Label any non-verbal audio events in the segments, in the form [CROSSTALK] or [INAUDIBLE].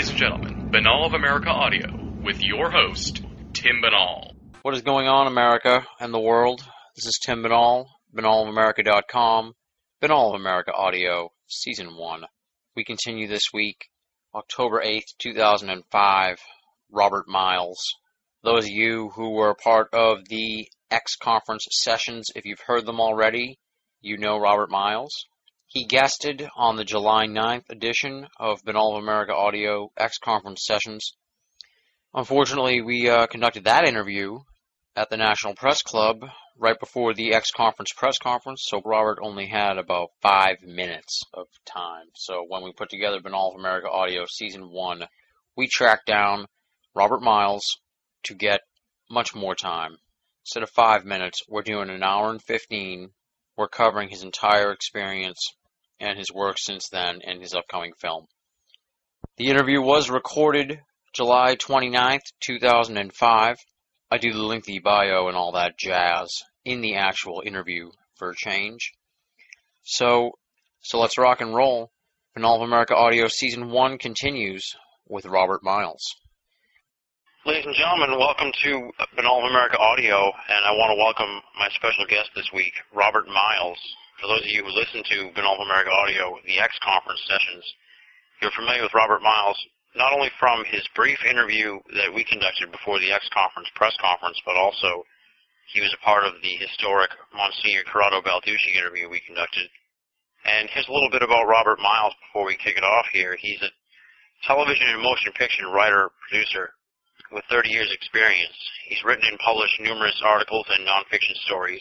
ladies and gentlemen, Binnall of America Audio with your host, Tim Binnall. What is going on, America and the world? This is Tim Binnall, binnallofamerica.com, Binnall of America Audio, Season 1. We continue this week, October 8th, 2005, Robert Miles. Those of you who were part of the X Conference sessions, if you've heard them already, you know Robert Miles. He guested on the July 9th edition of Binnall of America Audio X Conference sessions. Unfortunately, we uh, conducted that interview at the National Press Club right before the X Conference press conference, so Robert only had about five minutes of time. So when we put together Binnall of America Audio Season 1, we tracked down Robert Miles to get much more time. Instead of five minutes, we're doing an hour and 15. We're covering his entire experience and his work since then and his upcoming film. The interview was recorded July 29th, 2005. I do the lengthy bio and all that jazz in the actual interview for a change. So, so let's rock and roll. Binnall of America Audio Season 1 continues with Robert Miles. Ladies and gentlemen, welcome to Binnall of America Audio, and I want to welcome my special guest this week, Robert Miles. For those of you who listen to Binnall of America Audio, the X Conference sessions, you're familiar with Robert Miles, not only from his brief interview that we conducted before the X Conference press conference, but also he was a part of the historic Monsignor Corrado Balducci interview we conducted. And here's a little bit about Robert Miles before we kick it off here. He's a television and motion picture writer, producer with 30 years experience. He's written and published numerous articles and nonfiction stories.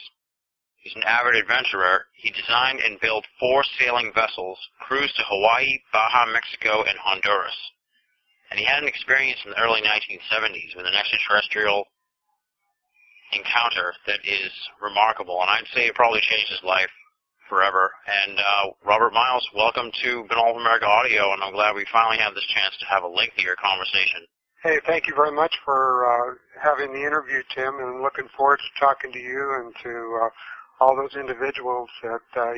He's an avid adventurer. He designed and built four sailing vessels, cruised to Hawaii, Baja, Mexico, and Honduras. And he had an experience in the early 1970s with an extraterrestrial encounter that is remarkable. And I'd say it probably changed his life forever. And uh, Robert Miles, welcome to Binnall of America Audio, and I'm glad we finally have this chance to have a lengthier conversation. Hey, thank you very much for uh, having the interview, Tim, and looking forward to talking to you and to uh, all those individuals that uh,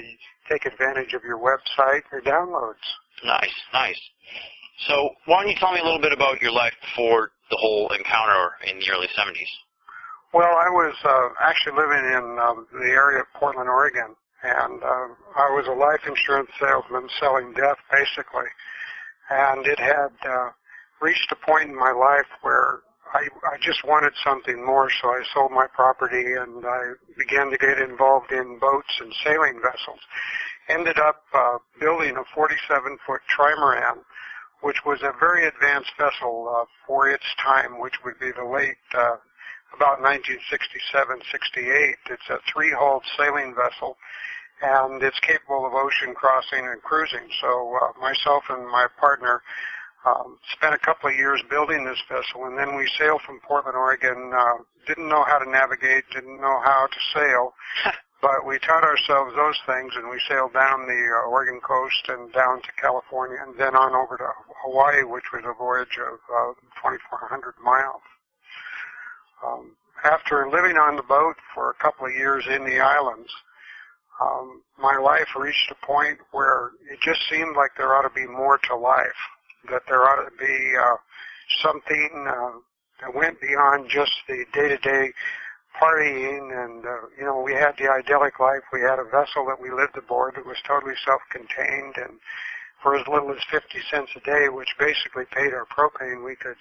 take advantage of your website or downloads. Nice, nice. So why don't you tell me a little bit about your life before the whole encounter in the early 70s? Well, I was uh, actually living in uh, the area of Portland, Oregon, and uh, I was a life insurance salesman selling death, basically. And it had uh, reached a point in my life where I, I just wanted something more, so I sold my property and I began to get involved in boats and sailing vessels. Ended up uh, building a 47-foot trimaran, which was a very advanced vessel uh, for its time, which would be the late, uh, about 1967, 68. It's a three-hulled sailing vessel, and it's capable of ocean crossing and cruising. So uh, myself and my partner um, spent a couple of years building this vessel, and then we sailed from Portland, Oregon. Uh, didn't know how to navigate, didn't know how to sail, [LAUGHS] but we taught ourselves those things, and we sailed down the uh, Oregon coast and down to California, and then on over to Hawaii, which was a voyage of uh, 2,400 miles. Um, after living on the boat for a couple of years in the islands, um, my life reached a point where it just seemed like there ought to be more to life that there ought to be uh, something uh, that went beyond just the day-to-day partying and uh, you know we had the idyllic life we had a vessel that we lived aboard that was totally self-contained and for as little as 50 cents a day which basically paid our propane we could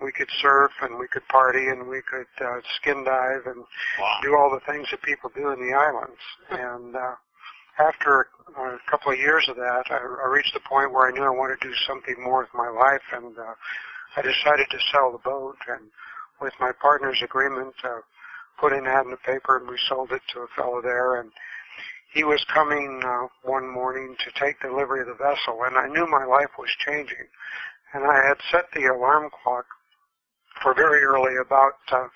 we could surf and we could party and we could uh, skin dive and Wow. do all the things that people do in the islands [LAUGHS] and uh after a couple of years of that, I, I reached the point where I knew I wanted to do something more with my life, and uh, I decided to sell the boat. And with my partner's agreement, uh, put an ad in the paper, and we sold it to a fellow there. And he was coming uh, one morning to take delivery of the vessel, and I knew my life was changing. And I had set the alarm clock for very early, about uh,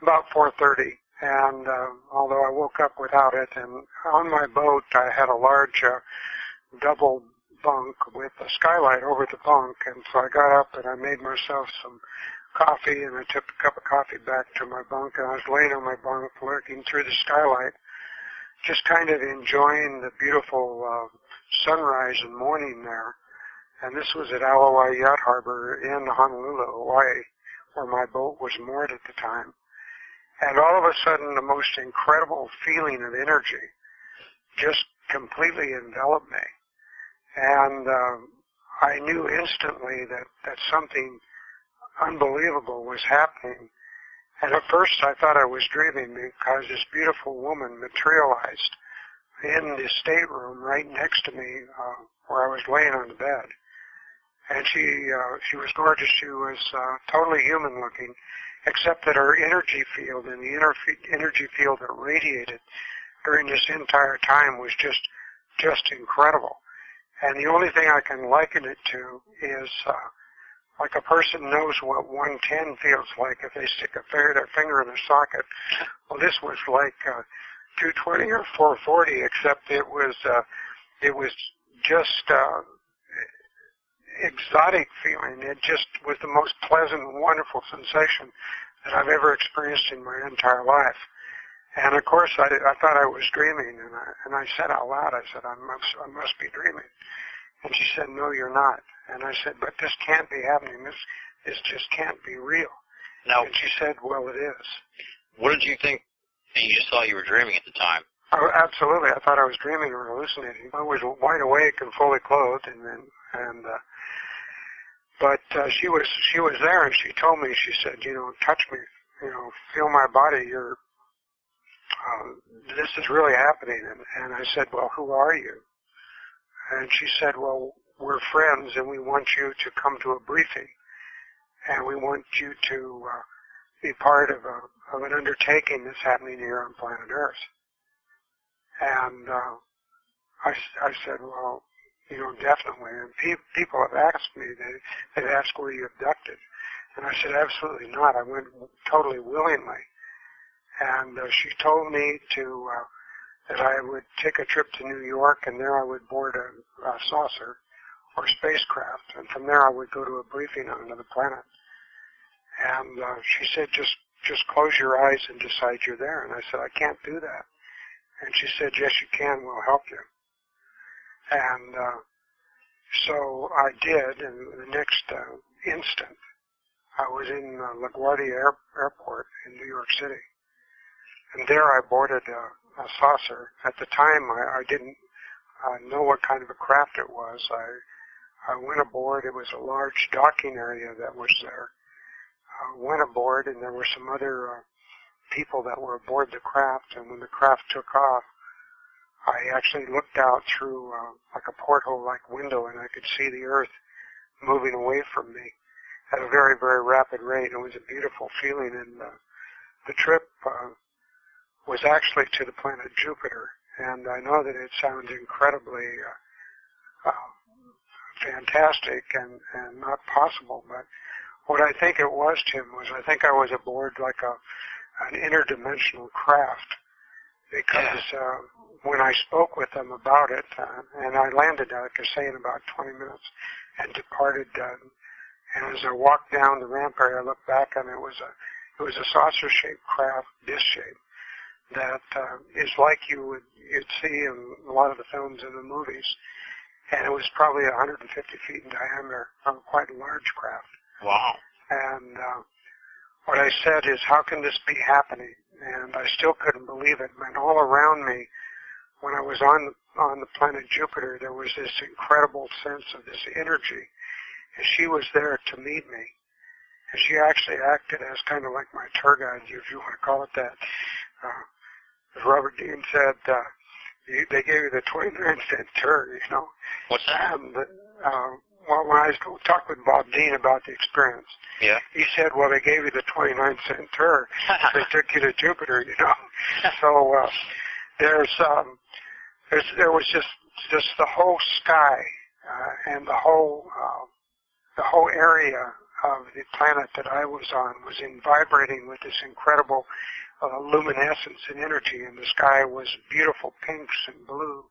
about 4:30 and uh, although I woke up without it, and on my boat I had a large uh, double bunk with a skylight over the bunk, and so I got up and I made myself some coffee, and I took a cup of coffee back to my bunk, and I was laying on my bunk looking through the skylight, just kind of enjoying the beautiful uh, sunrise and morning there. and this was at Ala Wai Yacht Harbor in Honolulu, Hawaii, where my boat was moored at the time. And all of a sudden, the most incredible feeling of energy just completely enveloped me. And uh, I knew instantly that, that something unbelievable was happening. And at first I thought I was dreaming because this beautiful woman materialized in the stateroom right next to me uh, where I was laying on the bed. And she uh, she was gorgeous. She was uh, totally human looking, except that her energy field and the inner energy field that radiated during this entire time was just just incredible. And the only thing I can liken it to is uh, like a person knows what 110 feels like if they stick a finger, their finger in their socket. Well, this was like uh, 220 or 440, except it was uh, it was just uh, exotic feeling. It just was the most pleasant, wonderful sensation that I've ever experienced in my entire life. And of course, I, I thought I was dreaming, and I, and I said out loud, I said, I must, I must be dreaming. And she said, no, you're not. And I said, but this can't be happening. This, this just can't be real. Now, and she said, well, it is. what did you think? And you just thought you were dreaming at the time. Oh, absolutely. I thought I was dreaming or hallucinating. I was wide awake and fully clothed, and then, and, uh, but uh, she was she was there, and she told me. She said, you know, touch me, you know, feel my body. You're uh, this is really happening. And, and I said, well, who are you? And she said, well, we're friends and we want you to come to a briefing and we want you to uh, be part of, a, of an undertaking that's happening here on planet Earth. And uh, I, I said, well, you know, definitely. And pe- people have asked me, they, they've asked, were you abducted? And I said, absolutely not. I went totally willingly. And uh, she told me to uh, that I would take a trip to New York, and there I would board a, a saucer or spacecraft, and from there I would go to a briefing on another planet. And uh, she said, just just close your eyes and decide you're there. And I said, I can't do that. And she said, yes, you can. We'll help you. And uh, so I did, and the next uh, instant, I was in uh, LaGuardia Air, Airport in New York City. And there I boarded a, a saucer. At the time, I, I didn't uh, know what kind of a craft it was. I, I went aboard. It was a large docking area that was there. I went aboard, and there were some other uh, people that were aboard the craft. And when the craft took off, I actually looked out through uh, like a porthole-like window, and I could see the Earth moving away from me at a very, very rapid rate. It was a beautiful feeling, and uh, the trip uh, was actually to the planet Jupiter. And I know that it sounds incredibly uh, uh, fantastic and, and not possible, but what I think it was, Tim, was I think I was aboard like a an interdimensional craft because uh, when I spoke with them about it, uh, and I landed, like I say, in about 20 minutes and departed. Uh, and as I walked down the ramp area, I looked back and it was a it was a saucer-shaped craft, disc-shaped, that uh, is like you would you'd see in a lot of the films and the movies, and it was probably 150 feet in diameter, um, quite a large craft. Wow. And uh, what I said is, how can this be happening? And I still couldn't believe it. And all around me, when I was on on the planet Jupiter, there was this incredible sense of this energy, and she was there to meet me. And she actually acted as kind of like my tour guide, if you want to call it that. Uh, as Robert Dean said, uh, you, they gave you the 29 cent tour, you know. What's that? And, uh, when I talked with Bob Dean about the experience, Yeah. he said, well, they gave you the 29 cent tour. [LAUGHS] they took you to Jupiter, you know. [LAUGHS] So, uh, there's, um, there's, there was just, just the whole sky, uh, and the whole, uh, the whole area of the planet that I was on was in vibrating with this incredible uh, luminescence and energy, and the sky was beautiful pinks and blue,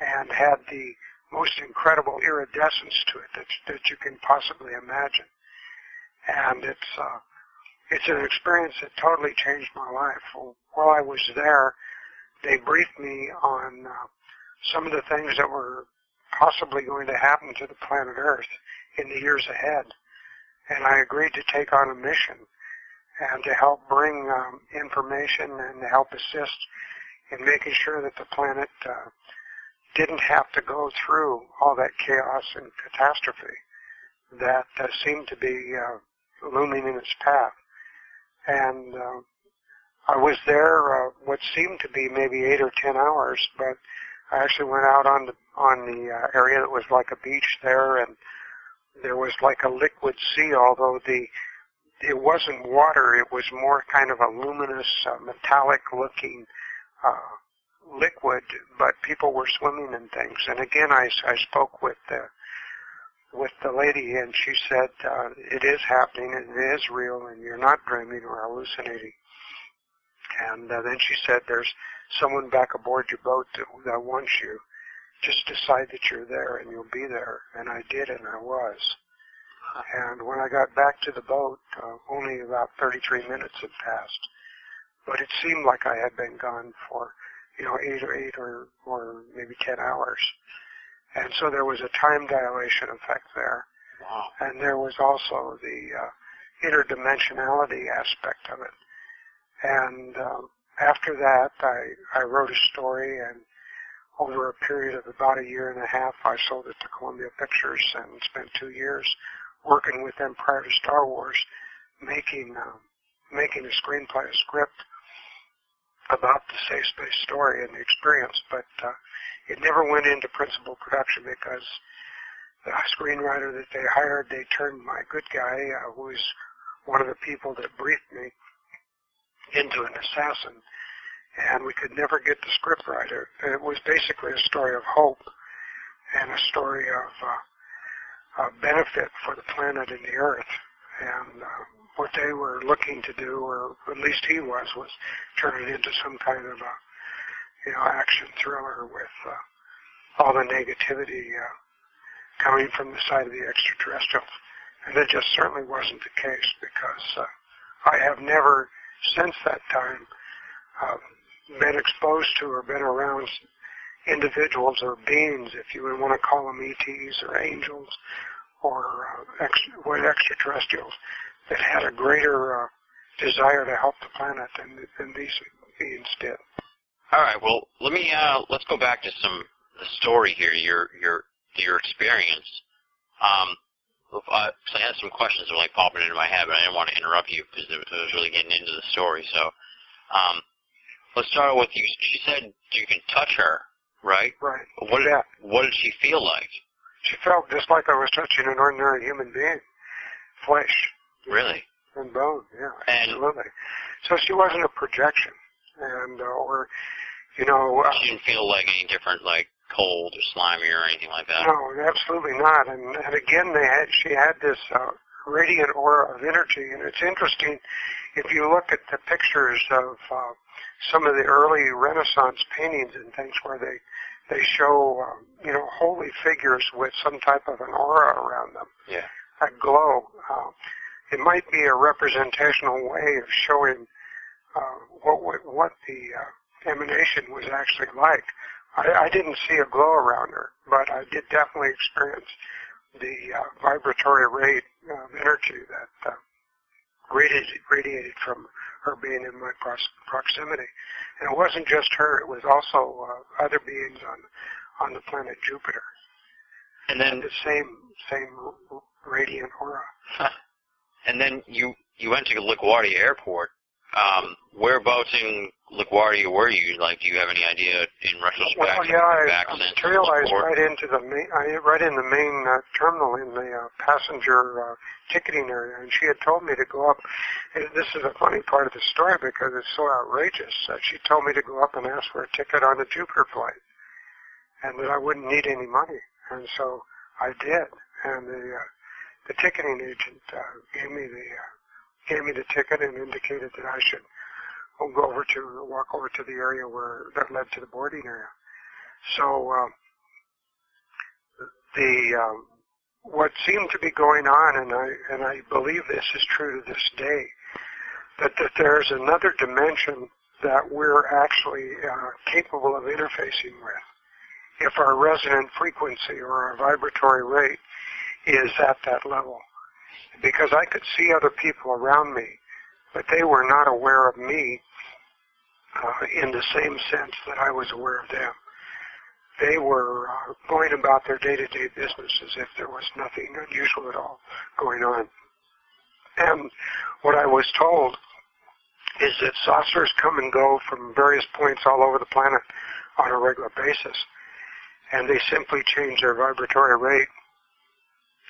and had the most incredible iridescence to it that that you can possibly imagine. And it's uh, it's an experience that totally changed my life. While I was there, they briefed me on uh, some of the things that were possibly going to happen to the planet Earth in the years ahead. And I agreed to take on a mission and to help bring um, information and to help assist in making sure that the planet uh, didn't have to go through all that chaos and catastrophe that uh, seemed to be uh, looming in its path. And uh, I was there uh, what seemed to be maybe eight or ten hours, but I actually went out on the on the uh, area that was like a beach there, and there was like a liquid sea, although the it wasn't water; it was more kind of a luminous, uh, metallic-looking uh, liquid. But people were swimming in things, and again, I, I spoke with the with the lady, and she said uh, it is happening, and it is real, and you're not dreaming or hallucinating. And uh, then she said, "There's someone back aboard your boat that, that wants you. Just decide that you're there, and you'll be there." And I did, and I was. And when I got back to the boat, uh, only about 33 minutes had passed, but it seemed like I had been gone for, you know, eight or eight or or maybe 10 hours. And so there was a time dilation effect there. Wow. And there was also the uh, interdimensionality aspect of it. And um, after that, I, I wrote a story, and over a period of about a year and a half, I sold it to Columbia Pictures and spent two years working with them prior to Star Wars, making uh, making a screenplay, a script about the safe space story and the experience, but uh, it never went into principal production because the screenwriter that they hired, they turned my good guy, uh, who is one of the people that briefed me, into an assassin, and we could never get the script right. It, was basically a story of hope and a story of uh, uh, benefit for the planet and the Earth. And uh, what they were looking to do, or at least he was, was turn it into some kind of a, you know, action thriller with uh, all the negativity uh, coming from the side of the extraterrestrials. And it just certainly wasn't the case because uh, I have never since that time uh, been exposed to or been around individuals or beings, if you would want to call them ETs or angels or uh, extra, what extraterrestrials, that had a greater uh, desire to help the planet than, than these beings did. All right. Well, let me uh, let's go back to some the story here. Your your your experience. Um, uh, so I had some questions that were like popping into my head, but I didn't want to interrupt you because it was really getting into the story. So, um, let's start with you. She said you can touch her, right? Right. What did Yeah. what did she feel like? She felt just like I was touching an ordinary human being, flesh Really? and bone. Yeah, And- absolutely. So she wasn't a projection, and uh, or you know, uh, She didn't feel like any different, like cold or slimy or anything like that. No, absolutely not. And, and again, they had she had this uh, radiant aura of energy, and it's interesting if you look at the pictures of uh, some of the early Renaissance paintings and things where they they show um, you know holy figures with some type of an aura around them, Yeah. a glow. Uh, it might be a representational way of showing uh, what what, what the uh, emanation was actually like. I, I didn't see a glow around her, but I did definitely experience the uh, vibratory rate of energy that uh, radiated, radiated from her being in my proximity. And it wasn't just her; it was also uh, other beings on on the planet Jupiter. And then The same same radiant aura. And then you you went to the LaGuardia Airport. Um, whereabouts in LaGuardia were you? Like, do you have any idea in retrospect? Well, yeah, I, I materialized right into the main, I, right in the main uh, terminal in the uh, passenger uh, ticketing area, and she had told me to go up. And this is a funny part of the story because it's so outrageous. Uh, she told me to go up and ask for a ticket on the Jupiter flight, and that I wouldn't need any money, and so I did. And the uh, the ticketing agent uh, gave me the uh, gave me the ticket and indicated that I should go over to walk over to the area where that led to the boarding area. So um, the um, what seemed to be going on, and I and I believe this is true to this day, that that there's another dimension that we're actually uh, capable of interfacing with. if our resonant frequency or our vibratory rate is at that level. Because I could see other people around me, but they were not aware of me uh, in the same sense that I was aware of them. They were uh, going about their day-to-day business as if there was nothing unusual at all going on. And what I was told is that saucers come and go from various points all over the planet on a regular basis. And they simply change their vibratory rate.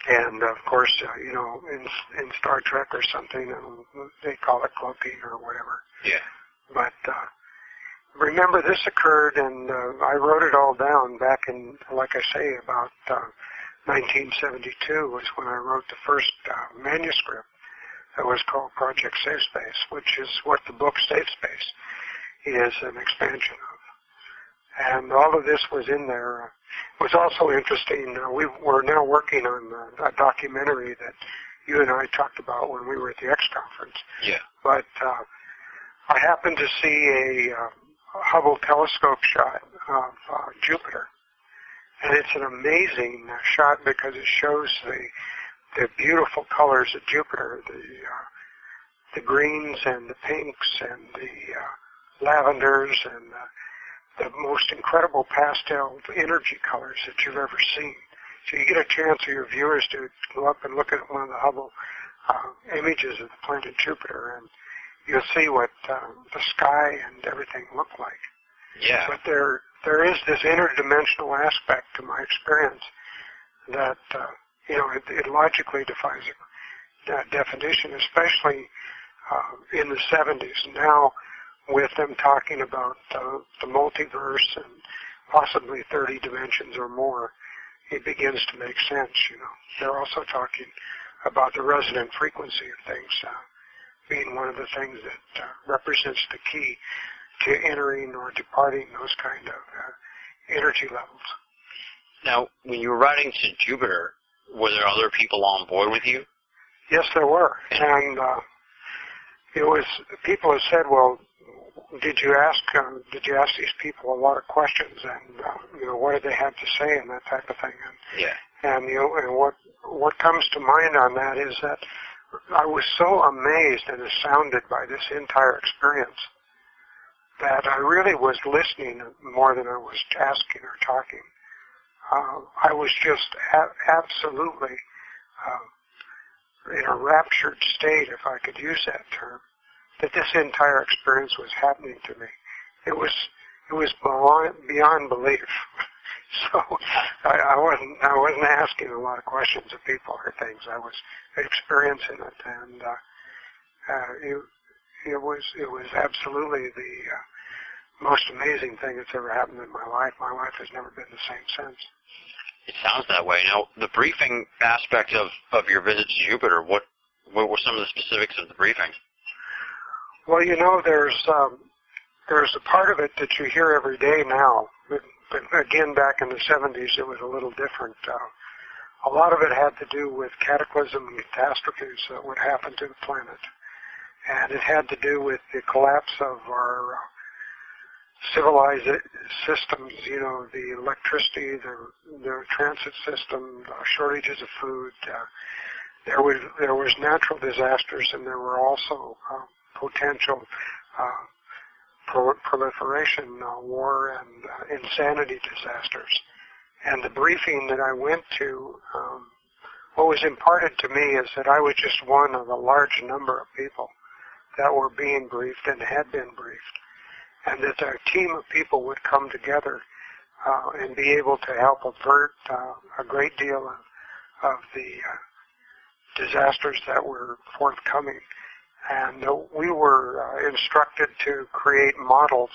And of course, uh, you know, in, in Star Trek or something, they call it cloaking or whatever. Yeah. But uh, remember, this occurred, and uh, I wrote it all down back in, like I say, about uh, 1972 was when I wrote the first uh, manuscript that was called Project Safe Space, which is what the book Safe Space is an expansion of. And all of this was in there. It was also interesting. Uh, we were now working on a, a documentary that you and I talked about when we were at the X conference. Yeah. But uh, I happened to see a, uh, Hubble telescope shot of uh, Jupiter, and it's an amazing uh, shot because it shows the the beautiful colors of Jupiter, the uh, the greens and the pinks and the uh, lavenders and the, the most incredible pastel energy colors that you've ever seen. So you get a chance for your viewers to go up and look at one of the Hubble uh, images of the planet Jupiter, and you'll see what uh, the sky and everything look like. Yeah. But there there is this interdimensional aspect to my experience that uh, you know, it, it logically defies that definition, especially uh, in the 70s. Now, with them talking about uh, the multiverse and possibly 30 dimensions or more, it begins to make sense. You know, they're also talking about the resonant frequency of things uh, being one of the things that uh, represents the key to entering or departing those kind of uh, energy levels. Now, when you were riding to Jupiter, were there other people on board with you? Yes, there were, and uh, it was. People have said, "Well, did you ask? Uh, did you ask these people a lot of questions, and uh, you know what did they have to say, and that type of thing?" And, yeah. And you know, and what what comes to mind on that is that I was so amazed and astounded by this entire experience that I really was listening more than I was asking or talking uh, I was just a- absolutely uh, in a raptured state, if I could use that term, that this entire experience was happening to me. It was it was beyond, beyond belief. [LAUGHS] so I, I wasn't I wasn't asking a lot of questions of people or things. I was experiencing it, and uh, uh, it it was it was absolutely the uh, most amazing thing that's ever happened in my life. My life has never been the same since. It sounds that way. Now, the briefing aspect of, of your visit to Jupiter, what what were some of the specifics of the briefing? Well, you know, there's um, there's a part of it that you hear every day now, but, but again, back in the 70s, it was a little different. Uh, a lot of it had to do with cataclysm and catastrophes that would happen to the planet, and it had to do with the collapse of our uh, civilized systems, you know, the electricity, the, the transit system, the shortages of food. Uh, there was there was natural disasters, and there were also uh, potential uh, pro- proliferation, uh, war, and uh, insanity disasters. And the briefing that I went to, um, what was imparted to me is that I was just one of a large number of people that were being briefed and had been briefed and that a team of people would come together uh, and be able to help avert uh, a great deal of, of the uh, disasters that were forthcoming. And uh, we were uh, instructed to create models,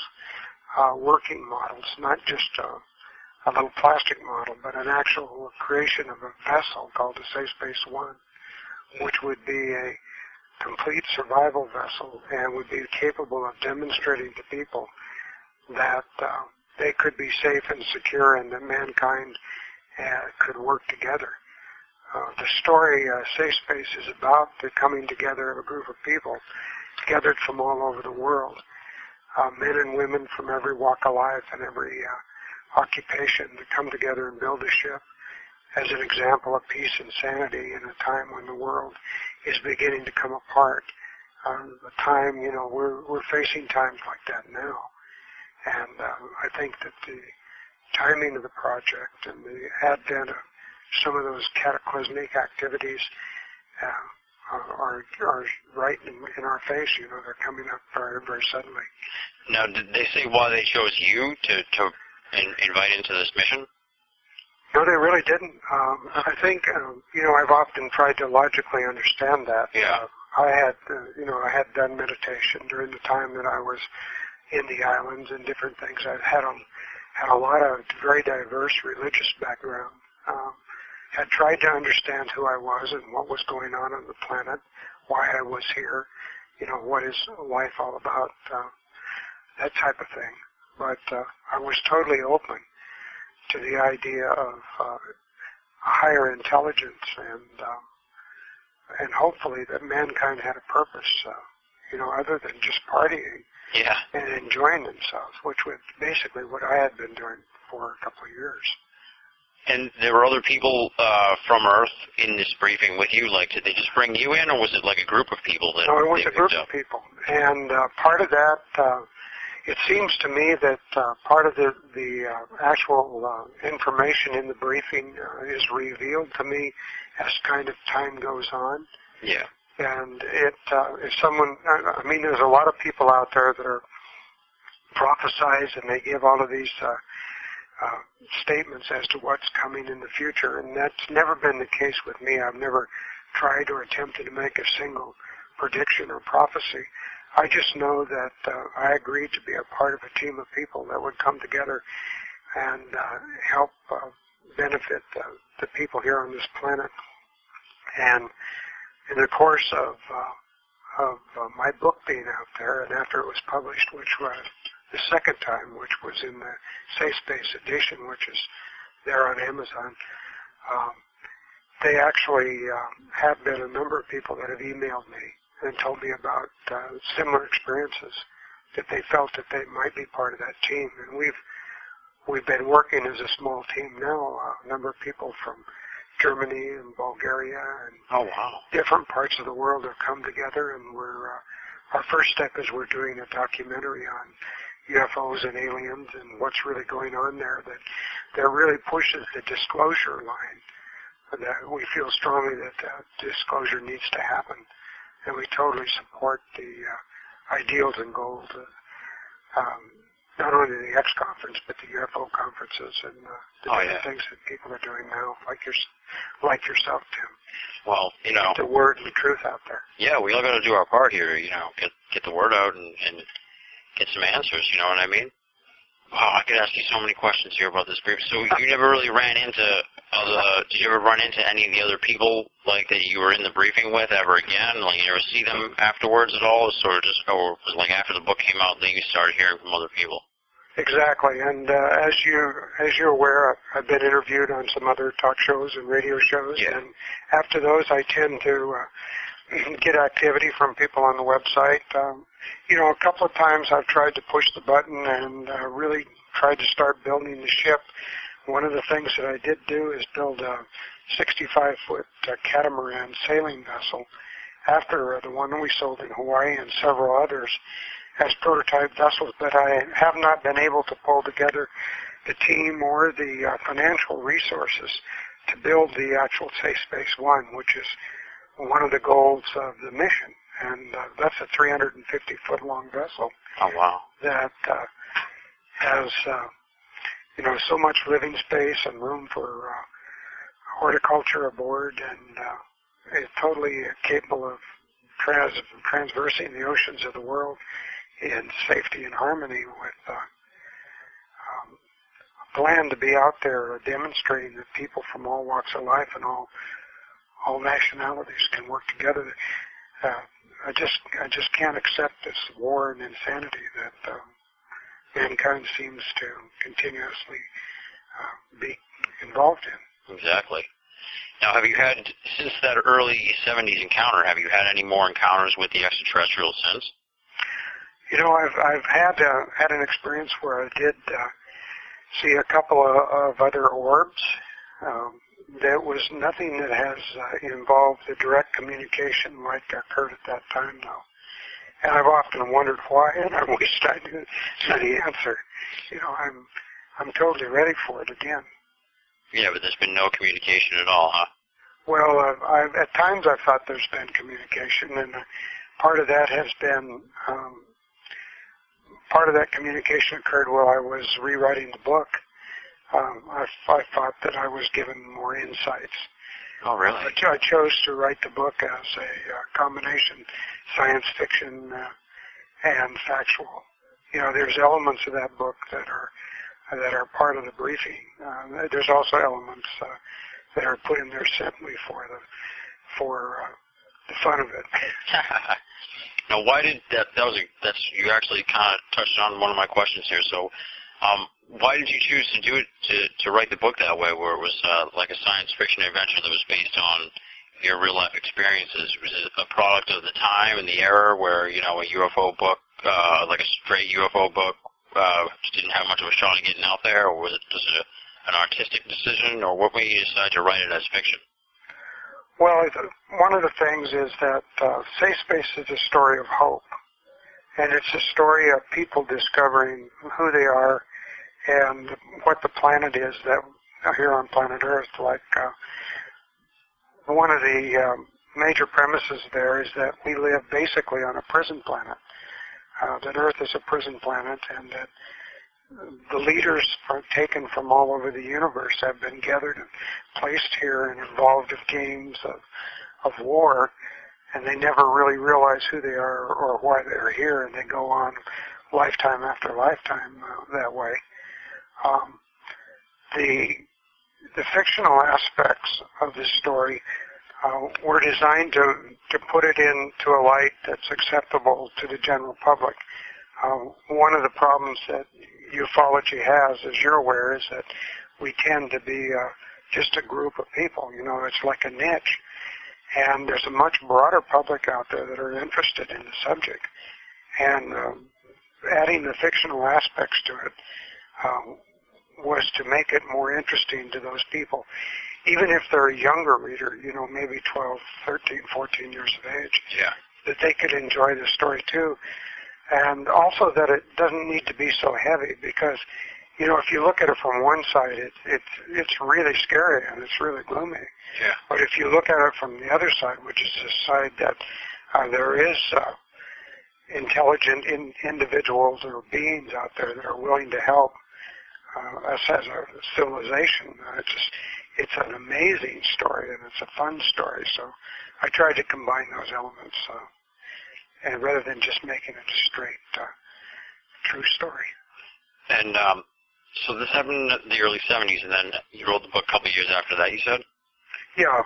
uh, working models, not just a, a little plastic model, but an actual creation of a vessel called the Safe Space One, which would be a complete survival vessel and would be capable of demonstrating to people that uh, they could be safe and secure and that mankind uh, could work together. Uh, the story uh, Safe Space is about. The coming together of a group of people gathered from all over the world, uh, men and women from every walk of life and every uh, occupation to come together and build a ship. As an example of peace and sanity in a time when the world is beginning to come apart. The time, you know, we're we're facing times like that now, and um, I think that the timing of the project and the advent of some of those cataclysmic activities uh, are are right in, in our face. You know, they're coming up very very suddenly. Now, did they say why they chose you to to in, invite into this mission? No, they really didn't. Um, I think um, you know I've often tried to logically understand that. Yeah. Uh, I had uh, you know I had done meditation during the time that I was in the islands and different things. I've had a had a lot of very diverse religious background. Um, had tried to understand who I was and what was going on on the planet, why I was here, you know, what is life all about, uh, that type of thing. But uh, I was totally open to the idea of uh, a higher intelligence and um, and hopefully that mankind had a purpose, uh, you know, other than just partying Yeah. and enjoying themselves, which was basically what I had been doing for a couple of years. And there were other people uh, from Earth in this briefing with you. Like, did they just bring you in, or was it like a group of people that No, it was a group of people, and uh, part of that, uh, it seems to me that uh, part of the the uh, actual uh, information in the briefing uh, is revealed to me as kind of time goes on. Yeah. And it, uh, if someone, I I mean, there's a lot of people out there that are prophesize and they give all of these uh, statements as to what's coming in the future, and that's never been the case with me. I've never tried or attempted to make a single prediction or prophecy. I just know that uh, I agreed to be a part of a team of people that would come together and uh, help uh, benefit uh, the people here on this planet. And in the course of uh, of uh, my book being out there, and after it was published, which was the second time, which was in the Safe Space edition, which is there on Amazon. Um, they actually uh, have been a number of people that have emailed me and told me about uh, similar experiences that they felt that they might be part of that team. And we've we've been working as a small team now. A number of people from Germany and Bulgaria and Oh wow. different parts of the world have come together, and we're uh, our first step is we're doing a documentary on UFOs and aliens and what's really going on there. That that really pushes the disclosure line. And that we feel strongly that that disclosure needs to happen, and we totally support the uh, ideals and goals. Of, um, not only the X conference, but the UFO conferences and uh, the Oh, different yeah. things that people are doing now, like your, like yourself, Tim Well, you know, the word and the truth out there. yeah, we all got to do our part here. You know, get get the word out and, and get some answers. You know what I mean? Wow, I could ask you so many questions here about this brief. So you never really ran into other. Did you ever run into any of the other people like that you were in the briefing with ever again? Like you ever see them afterwards at all? Sort of just, or was like after the book came out, then you started hearing from other people? Exactly, and uh, as you as you're aware, I've, I've been interviewed on some other talk shows and radio shows, Yeah. and after those, I tend to uh, get activity from people on the website. Um, you know, a couple of times I've tried to push the button and uh, really tried to start building the ship. One of the things that I did do is build a 65 foot uh, catamaran sailing vessel after uh, the one we sold in Hawaii and several others as prototype vessels, but I have not been able to pull together the team or the uh, financial resources to build the actual Safe Space One, which is one of the goals of the mission. And uh, that's a 350 foot long vessel Oh wow. that uh, has, uh, you know, so much living space and room for uh, horticulture aboard, and uh, is totally capable of trans- transversing the oceans of the world in safety and harmony with uh, um, a plan to be out there demonstrating that people from all walks of life and all all nationalities can work together. Uh, I just I just can't accept this war and insanity that um, mankind seems to continuously uh, be involved in. Exactly. Now, have you had since that early '70s encounter? Have you had any more encounters with the extraterrestrials since? You know, I've I've had uh, had an experience where I did uh, see a couple of, of other orbs. Um, there was nothing that has uh, involved the direct communication like occurred at that time, though. And I've often wondered why, and I [LAUGHS] wish I knew, knew the answer. You know, I'm I'm totally ready for it again. Yeah, but there's been no communication at all, huh? Well, uh, I've, at times I've thought there's been communication, and uh, part of that has been um, part of that communication occurred while I was rewriting the book. Um, I, I thought that I was given more insights. Oh, really? I, I chose to write the book as a uh, combination science fiction uh, and factual. You know, there's elements of that book that are that are part of the briefing. Uh, there's also elements uh, that are put in there simply for the for uh, the fun of it. [LAUGHS] now, why did that? That was a, that's you actually kind of touched on one of my questions here. So, um, why did you choose to do it to to write the book that way, where it was uh, like a science fiction adventure that was based on your real life experiences? Was it a product of the time and the era where you know a UFO book, uh, like a straight UFO book, uh, didn't have much of a shot at getting out there, or was it just a, an artistic decision, or what made you decide to write it as fiction? Well, one of the things is that uh, Safe Space is a story of hope, and it's a story of people discovering who they are and what the planet is that here on planet Earth. Like uh, one of the um, major premises there is that we live basically on a prison planet. Uh, that Earth is a prison planet, and that the leaders taken from all over the universe have been gathered and placed here and involved in games of, of war, and they never really realize who they are or why they're here, and they go on lifetime after lifetime uh, that way. Um, the the fictional aspects of this story uh, were designed to to put it into a light that's acceptable to the general public. Uh, one of the problems that ufology has, as you're aware, is that we tend to be uh, just a group of people. You know, it's like a niche. And there's a much broader public out there that are interested in the subject. And um, adding the fictional aspects to it uh, was to make it more interesting to those people. Even if they're a younger reader, you know, maybe 12, 13, 14 years of age, yeah. that they could enjoy the story too and also that it doesn't need to be so heavy because you know if you look at it from one side it it's it's really scary and it's really gloomy yeah but if you look at it from the other side which is the side that uh, there is uh, intelligent in, individuals or beings out there that are willing to help uh, us as a civilization uh, it's just it's an amazing story and it's a fun story so I tried to combine those elements uh, and rather than just making it a straight uh, true story. And um, so this happened in the early 70s, and then you wrote the book a couple of years after that. You said. Yeah,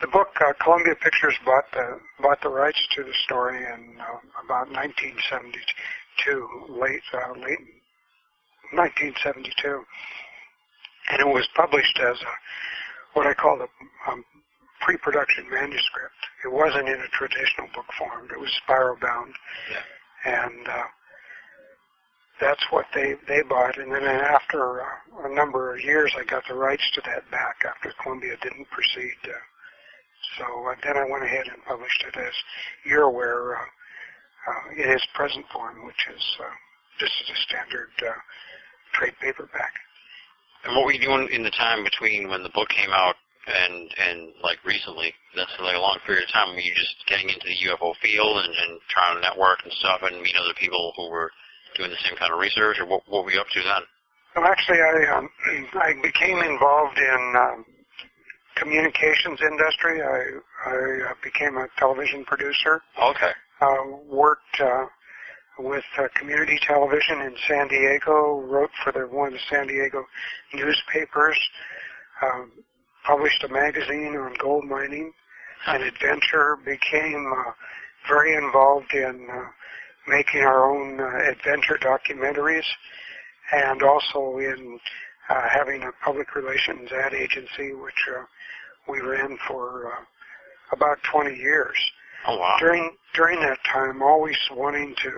the book uh, Columbia Pictures bought the bought the rights to the story in uh, about 1972, late uh, late 1972, and it was published as a what I call the um, pre-production manuscript. It wasn't in a traditional book form. It was spiral bound, yeah. and uh, that's what they they bought. And then after uh, a number of years, I got the rights to that back after Columbia didn't proceed. Uh, so uh, then I went ahead and published it, as you're aware, uh, uh, in its present form, which is uh, just as a standard uh, trade paperback. And what were you doing in the time between when the book came out and and like recently, that's like a long period of time. Were you just getting into the UFO field and, and trying to network and stuff and meet other people who were doing the same kind of research, or what, what were you up to then? Well, actually, I um, [CLEARS THROAT] I became involved in um, communications industry. I I uh, became a television producer. Okay. Uh, worked uh, with uh, community television in San Diego. Wrote for the one of the San Diego newspapers. Um, published a magazine on gold mining and adventure, became uh, very involved in uh, making our own uh, adventure documentaries and also in uh, having a public relations ad agency, which uh, we ran for uh, about 20 years. Oh, wow. During during that time, always wanting to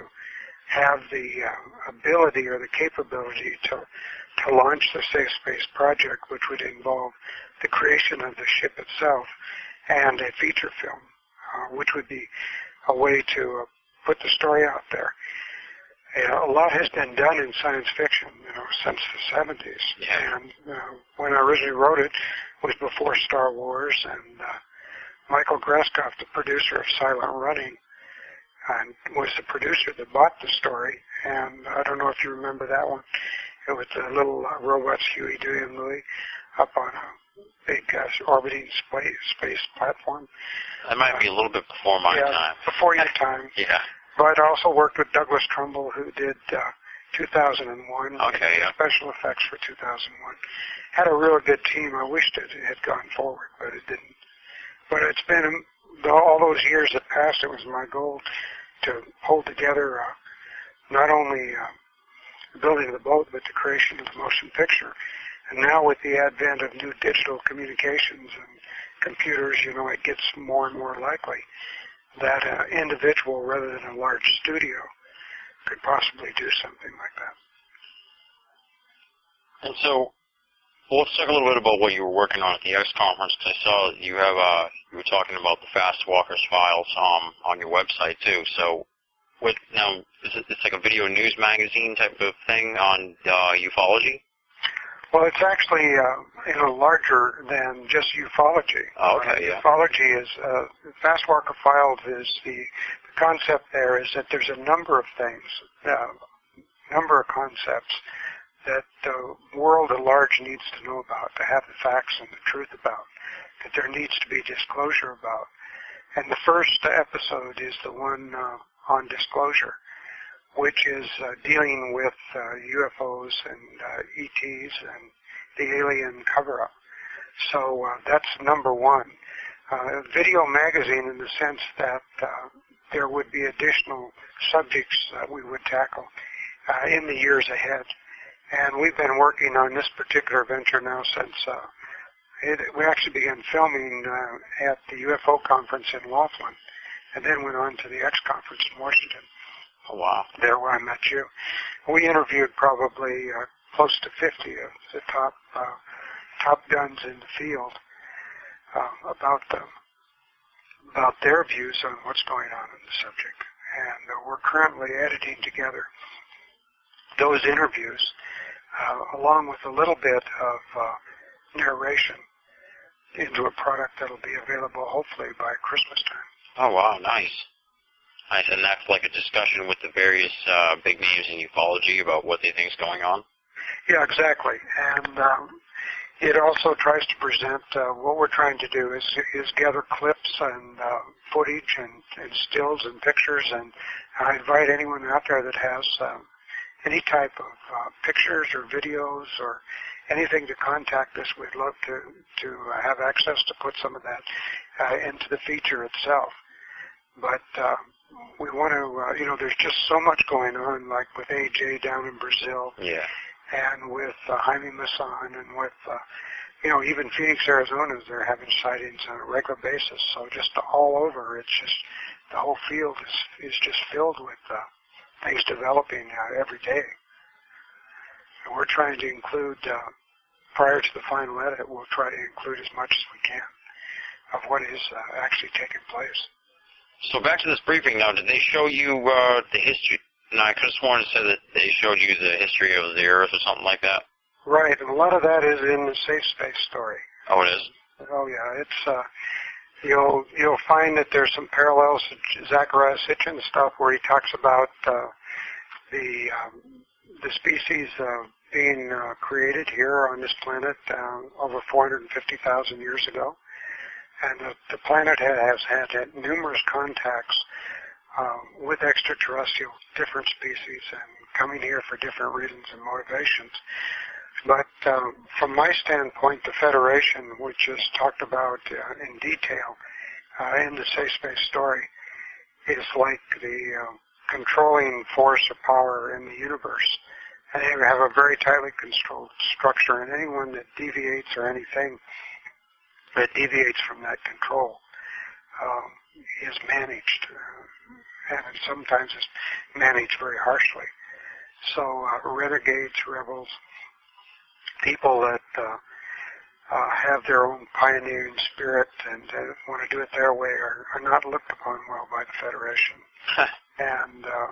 have the uh, ability or the capability to to launch the Safe Space project, which would involve the creation of the ship itself and a feature film, uh, which would be a way to uh, put the story out there. a lot has been done in science fiction, you know, since the 70s. Yeah. And uh, when I originally wrote it, it was before Star Wars, and uh, Michael Gruskoff, the producer of Silent Running, and was the producer that bought the story. And I don't know if you remember that one. It was the little uh, robots, Huey, Dewey, and Louie, up on a big uh, orbiting space, space platform. That might be a little bit before my yeah, time. Before your time. Yeah. But I also worked with Douglas Trumbull, who did uh, 2001. Okay, yeah. Special effects for 2001. Had a real good team. I wished it had gone forward, but it didn't. But it's been um, all those years that passed. It was my goal to hold together uh, not only uh, building of the boat, but the creation of the motion picture. And now with the advent of new digital communications and computers, you know, it gets more and more likely that an individual rather than a large studio could possibly do something like that. And so, well, let's talk a little bit about what you were working on at the X conference. Cause I saw that you have uh, you were talking about the Fast Walkers files um, on your website too. So, what now? Is it, it's like a video news magazine type of thing on uh, ufology? Well, it's actually uh, you know larger than just ufology. Oh, okay, uh, yeah. Ufology is uh, Fast Walker Files is the, the concept. There is that there's a number of things, uh, number of concepts that the world at large needs to know about, to have the facts and the truth about, that there needs to be disclosure about. And the first episode is the one uh, on disclosure which is uh, dealing with uh, UFOs and uh, ETs and the alien cover-up. So uh, that's number one. Uh, video magazine in the sense that there would be additional subjects that we would tackle in the years ahead. And we've been working on this particular venture now since uh, it, we actually began filming uh, at the UFO conference in Laughlin, and then went on to the X conference in Washington. Oh, wow. There where I met you. We interviewed probably uh, close to 50 of the top uh, top guns in the field uh, about them, about their views on what's going on in the subject. And uh, we're currently editing together those interviews uh, along with a little bit of uh, narration into a product that'll be available hopefully by Christmas time. Oh, wow, nice. Nice, and that's like a discussion with the various uh, big names in ufology about what they think is going on. Yeah, exactly. And um, it also tries to present uh, what we're trying to do is is gather clips and uh, footage and, and stills and pictures, and I invite anyone out there that has um, any type of uh, pictures or videos or anything to contact us. We'd love to to have access to put some of that uh, into the feature itself. But uh, we want to, uh, you know, there's just so much going on, like with AJ down in Brazil, Yeah. and with uh, Jaime Maussan, and with, uh, you know, even Phoenix, Arizona, they're having sightings on a regular basis. So just all over, it's just the whole field is is just filled with uh, things developing uh, every day. And we're trying to include, uh, prior to the final edit, we'll try to include as much as we can of what is uh, actually taking place. So back to this briefing now. Did they show you uh, the history? No, I could have sworn it said that they showed you the history of the Earth or something like that. Right, and a lot of that is in the safe space story. Oh, it is. Oh yeah, it's uh, you'll you'll find that there's some parallels to Zecharia Sitchin stuff where he talks about uh, the um, the species uh, being uh, created here on this planet uh, over 450,000 years ago, and the, the planet has had, had numerous contacts uh, with extraterrestrial different species and coming here for different reasons and motivations. But um, from my standpoint, the Federation, which is talked about uh, in detail uh, in the Safe Space story, is like the uh, controlling force of power in the universe. And they have a very tightly controlled structure, and anyone that deviates or anything that deviates from that control um, is managed, uh, and sometimes is managed very harshly. So uh, renegades, rebels, people that uh, uh, have their own pioneering spirit and uh, want to do it their way are, are not looked upon well by the Federation. and uh,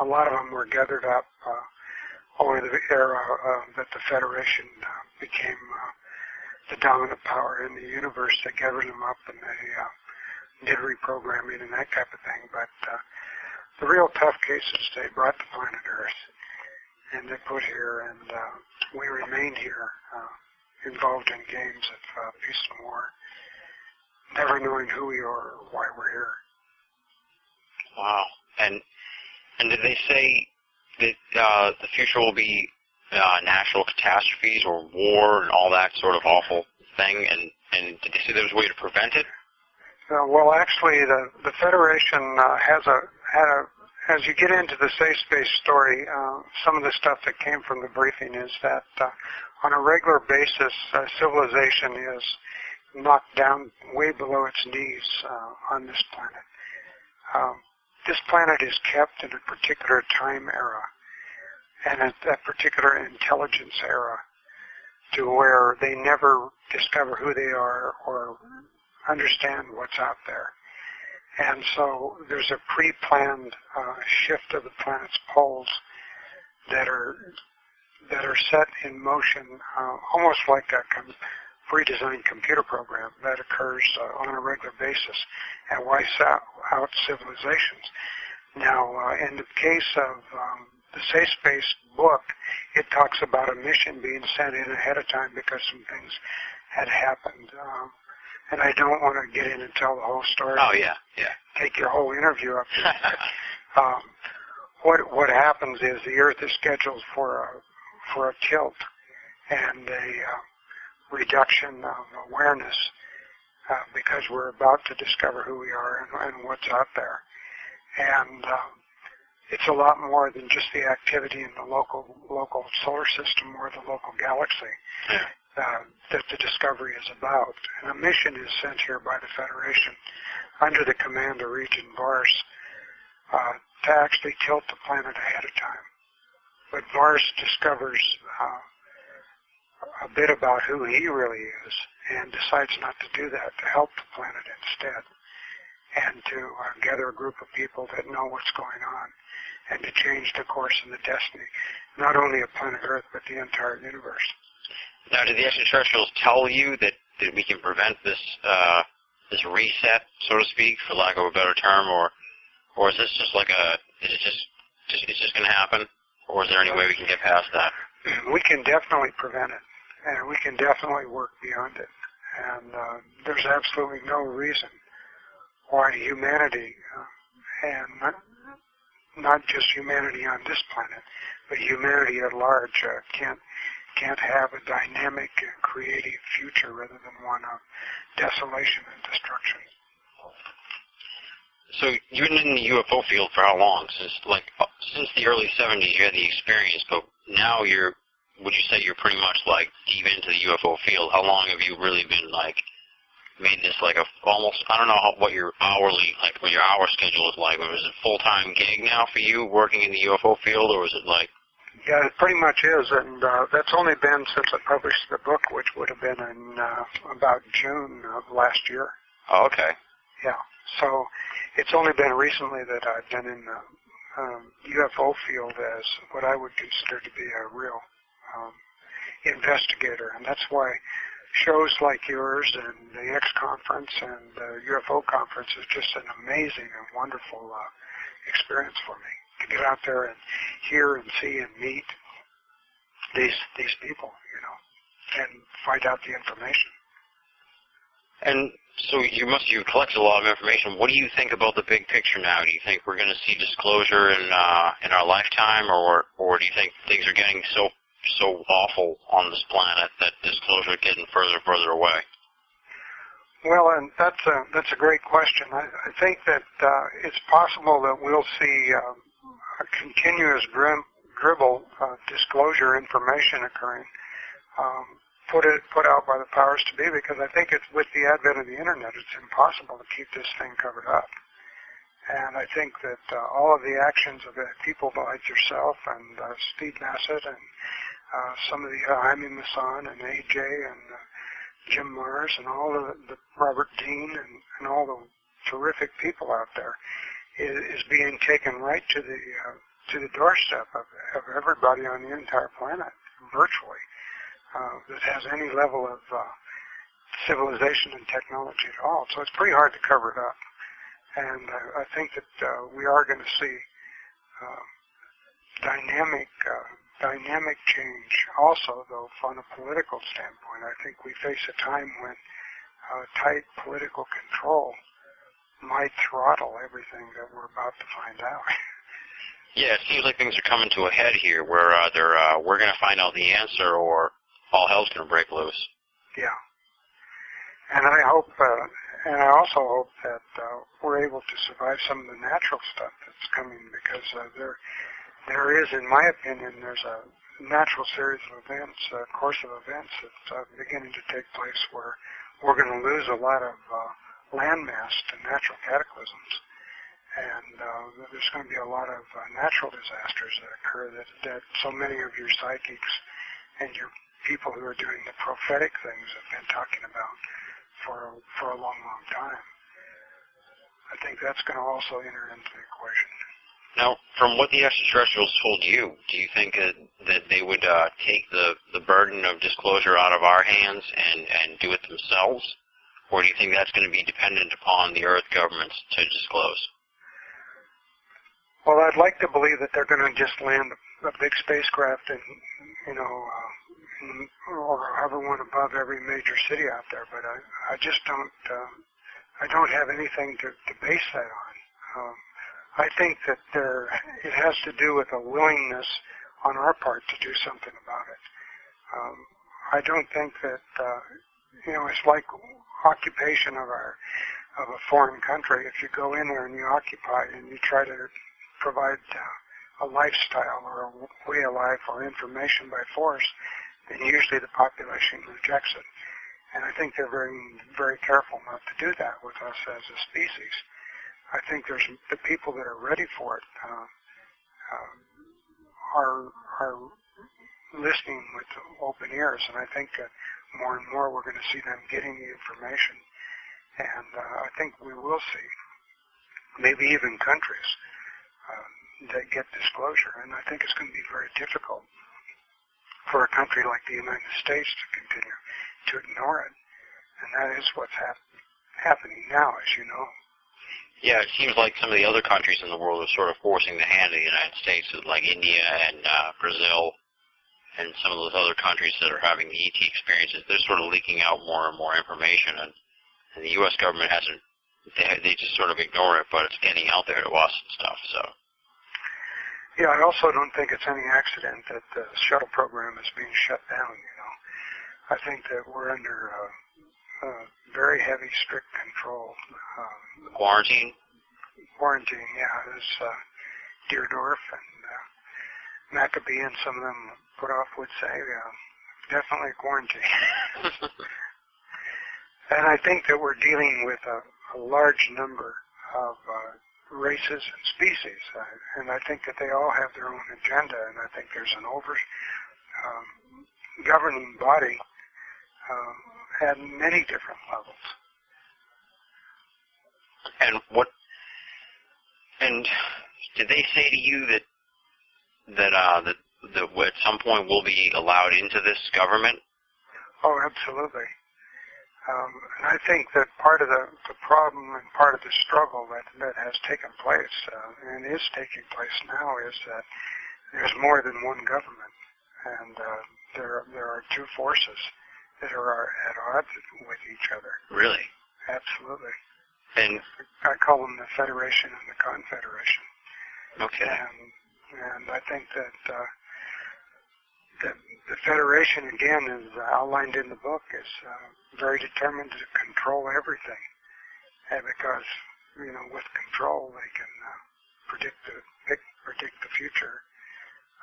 a lot of them were gathered up uh, over the era uh, that the Federation uh, became uh, the dominant power in the universe. They gathered them up and they uh, did reprogramming and that type of thing. But uh, the real tough cases they brought to planet Earth and they put here, and uh, we remain here. Uh, involved in games of uh, peace and war, never knowing who we are or why we're here. Wow. And and did they say that uh, the future will be uh, natural catastrophes or war and all that sort of awful thing? And and did they say there was a way to prevent it? Uh, well, actually, the the Federation uh, has a had a as you get into the safe space story, uh, some of the stuff that came from the briefing is that uh, on a regular basis, uh, civilization is knocked down way below its knees uh, on this planet. Um, this planet is kept in a particular time era and at that particular intelligence era to where they never discover who they are or understand what's out there. And so there's a pre-planned uh, shift of the planet's poles that are that are set in motion, uh, almost like a com- pre-designed computer program that occurs uh, on a regular basis and wipes out, out civilizations. Now, uh, in the case of um, the Safe Space book, it talks about a mission being sent in ahead of time because some things had happened. Um, and I don't want to get in and tell the whole story. Oh yeah, yeah. Take your whole interview up. [LAUGHS] um, what what happens is the Earth is scheduled for a for a tilt and a uh, reduction of awareness uh, because we're about to discover who we are and, and what's out there. And um, it's a lot more than just the activity in the local local solar system or the local galaxy uh, that the discovery is about. And a mission is sent here by the Federation under the command of Regent Vars uh, to actually tilt the planet ahead of time. But Vars discovers uh, a bit about who he really is and decides not to do that, to help the planet instead, and to uh, gather a group of people that know what's going on and to change the course and the destiny, not only of planet Earth, but the entire universe. Now, did the extraterrestrials tell you that, that we can prevent this uh, this reset, so to speak, for lack of a better term, or or is this just like a is it just just it's just going to happen, or is there any way we can get past that? [CLEARS THROAT] We can definitely prevent it, and we can definitely work beyond it. And uh, there's absolutely no reason why humanity, uh, and not, not just humanity on this planet, but humanity at large, uh, can't can't have a dynamic, and creative future rather than one of desolation and destruction. So you've been in the UFO field for how long? Since like uh, since the early '70s, you had the experience, but now you're. Would you say you're pretty much like deep into the UFO field? How long have you really been like made this like a almost? I don't know how, what your hourly like what your hour schedule is like. Was it full time gig now for you working in the UFO field, or is it like yeah, it pretty much is, and uh, that's only been since I published the book, which would have been in uh, about June of last year. Oh, okay. Yeah, so it's only been recently that I've been in the um, UFO field as what I would consider to be a real um, investigator, and that's why shows like yours and the X conference and the UFO conference is just an amazing and wonderful uh, experience for me to get out there and hear and see and meet these these people, you know, and find out the information. And so you must you collected a lot of information. What do you think about the big picture now? Do you think we're going to see disclosure in uh, in our lifetime, or or do you think things are getting so so awful on this planet that disclosure is getting further and further away? Well, and that's a that's a great question. I, I think that uh, it's possible that we'll see uh, a continuous grim, dribble uh, disclosure information occurring, um, put it put out by the powers to be, because I think it's with the advent of the internet, it's impossible to keep this thing covered up. And I think that uh, all of the actions of uh, people like yourself and uh, Steve Bassett and uh, some of the uh, Jaime Maussan and AJ and uh, Jim Marrs and all the, the Robert Dean and, and all the terrific people out there is, is being taken right to the uh, to the doorstep of, of everybody on the entire planet, virtually, uh, that has any level of uh, civilization and technology at all. So it's pretty hard to cover it up. And I, I think that uh, we are going to see uh, dynamic uh, dynamic change. Also, though, from a political standpoint, I think we face a time when uh, tight political control might throttle everything that we're about to find out. [LAUGHS] Yeah, it seems like things are coming to a head here, where either uh, we're going to find out the answer, or all hell's going to break loose. Yeah, and I hope, uh, and I also hope that uh, we're able to survive some of the natural stuff that's coming, because uh, there, there is, in my opinion, there's a natural series of events, a course of events that's uh, beginning to take place where we're going to lose a lot of uh, landmass to natural cataclysms. And uh, there's going to be a lot of uh, natural disasters that occur that, that so many of your psychics and your people who are doing the prophetic things have been talking about for, for a long, long time. I think that's going to also enter into the equation. Now, from what the extraterrestrials told you, do you think that, that they would uh, take the, the burden of disclosure out of our hands and, and do it themselves? Or do you think that's going to be dependent upon the Earth governments to disclose? Well, I'd like to believe that they're going to just land a big spacecraft and, you know, uh, in, or hover one above every major city out there, but I, I just don't, uh, I don't have anything to, to base that on. Um, I think that there, it has to do with a willingness on our part to do something about it. Um, I don't think that, uh, you know, it's like occupation of our, of a foreign country. If you go in there and you occupy and you try to provide uh, a lifestyle or a way of life or information by force, then usually the population rejects it. And I think they're very, very careful not to do that with us as a species. I think there's the people that are ready for it uh, uh, are are listening with open ears, and I think uh, more and more we're going to see them getting the information, and uh, I think we will see maybe even countries uh, that get disclosure, and I think it's going to be very difficult for a country like the United States to continue to ignore it, and that is what's hap- happening now, as you know. Yeah, it seems like some of the other countries in the world are sort of forcing the hand of the United States, like India and uh, Brazil, and some of those other countries that are having the ET experiences. They're sort of leaking out more and more information, and, and the U.S. government hasn't. They, they just sort of ignore it, but it's getting out there to us and stuff. So. Yeah, I also don't think it's any accident that the shuttle program is being shut down. You know, I think that we're under uh, uh, very heavy, strict control. Um, quarantine? Quarantine, yeah. There's uh, Deardorff and uh, Maccabee and some of them put off would say, uh, definitely quarantine. [LAUGHS] and I think that we're dealing with a, a large number of uh, races and species, uh, and I think that they all have their own agenda, and I think there's an over um, governing body uh, at many different levels. And what? And did they say to you that that uh, that that at some point we'll be allowed into this government? Oh, absolutely. Um, and I think that part of the, the problem and part of the struggle that, that has taken place uh, and is taking place now is that there's more than one government, and uh, there there are two forces that are at odds with each other. Really? Absolutely. And I call them the Federation and the Confederation. Okay. And and I think that uh, the, the Federation again is outlined in the book is uh, very determined to control everything, and because you know with control they can uh, predict the predict the future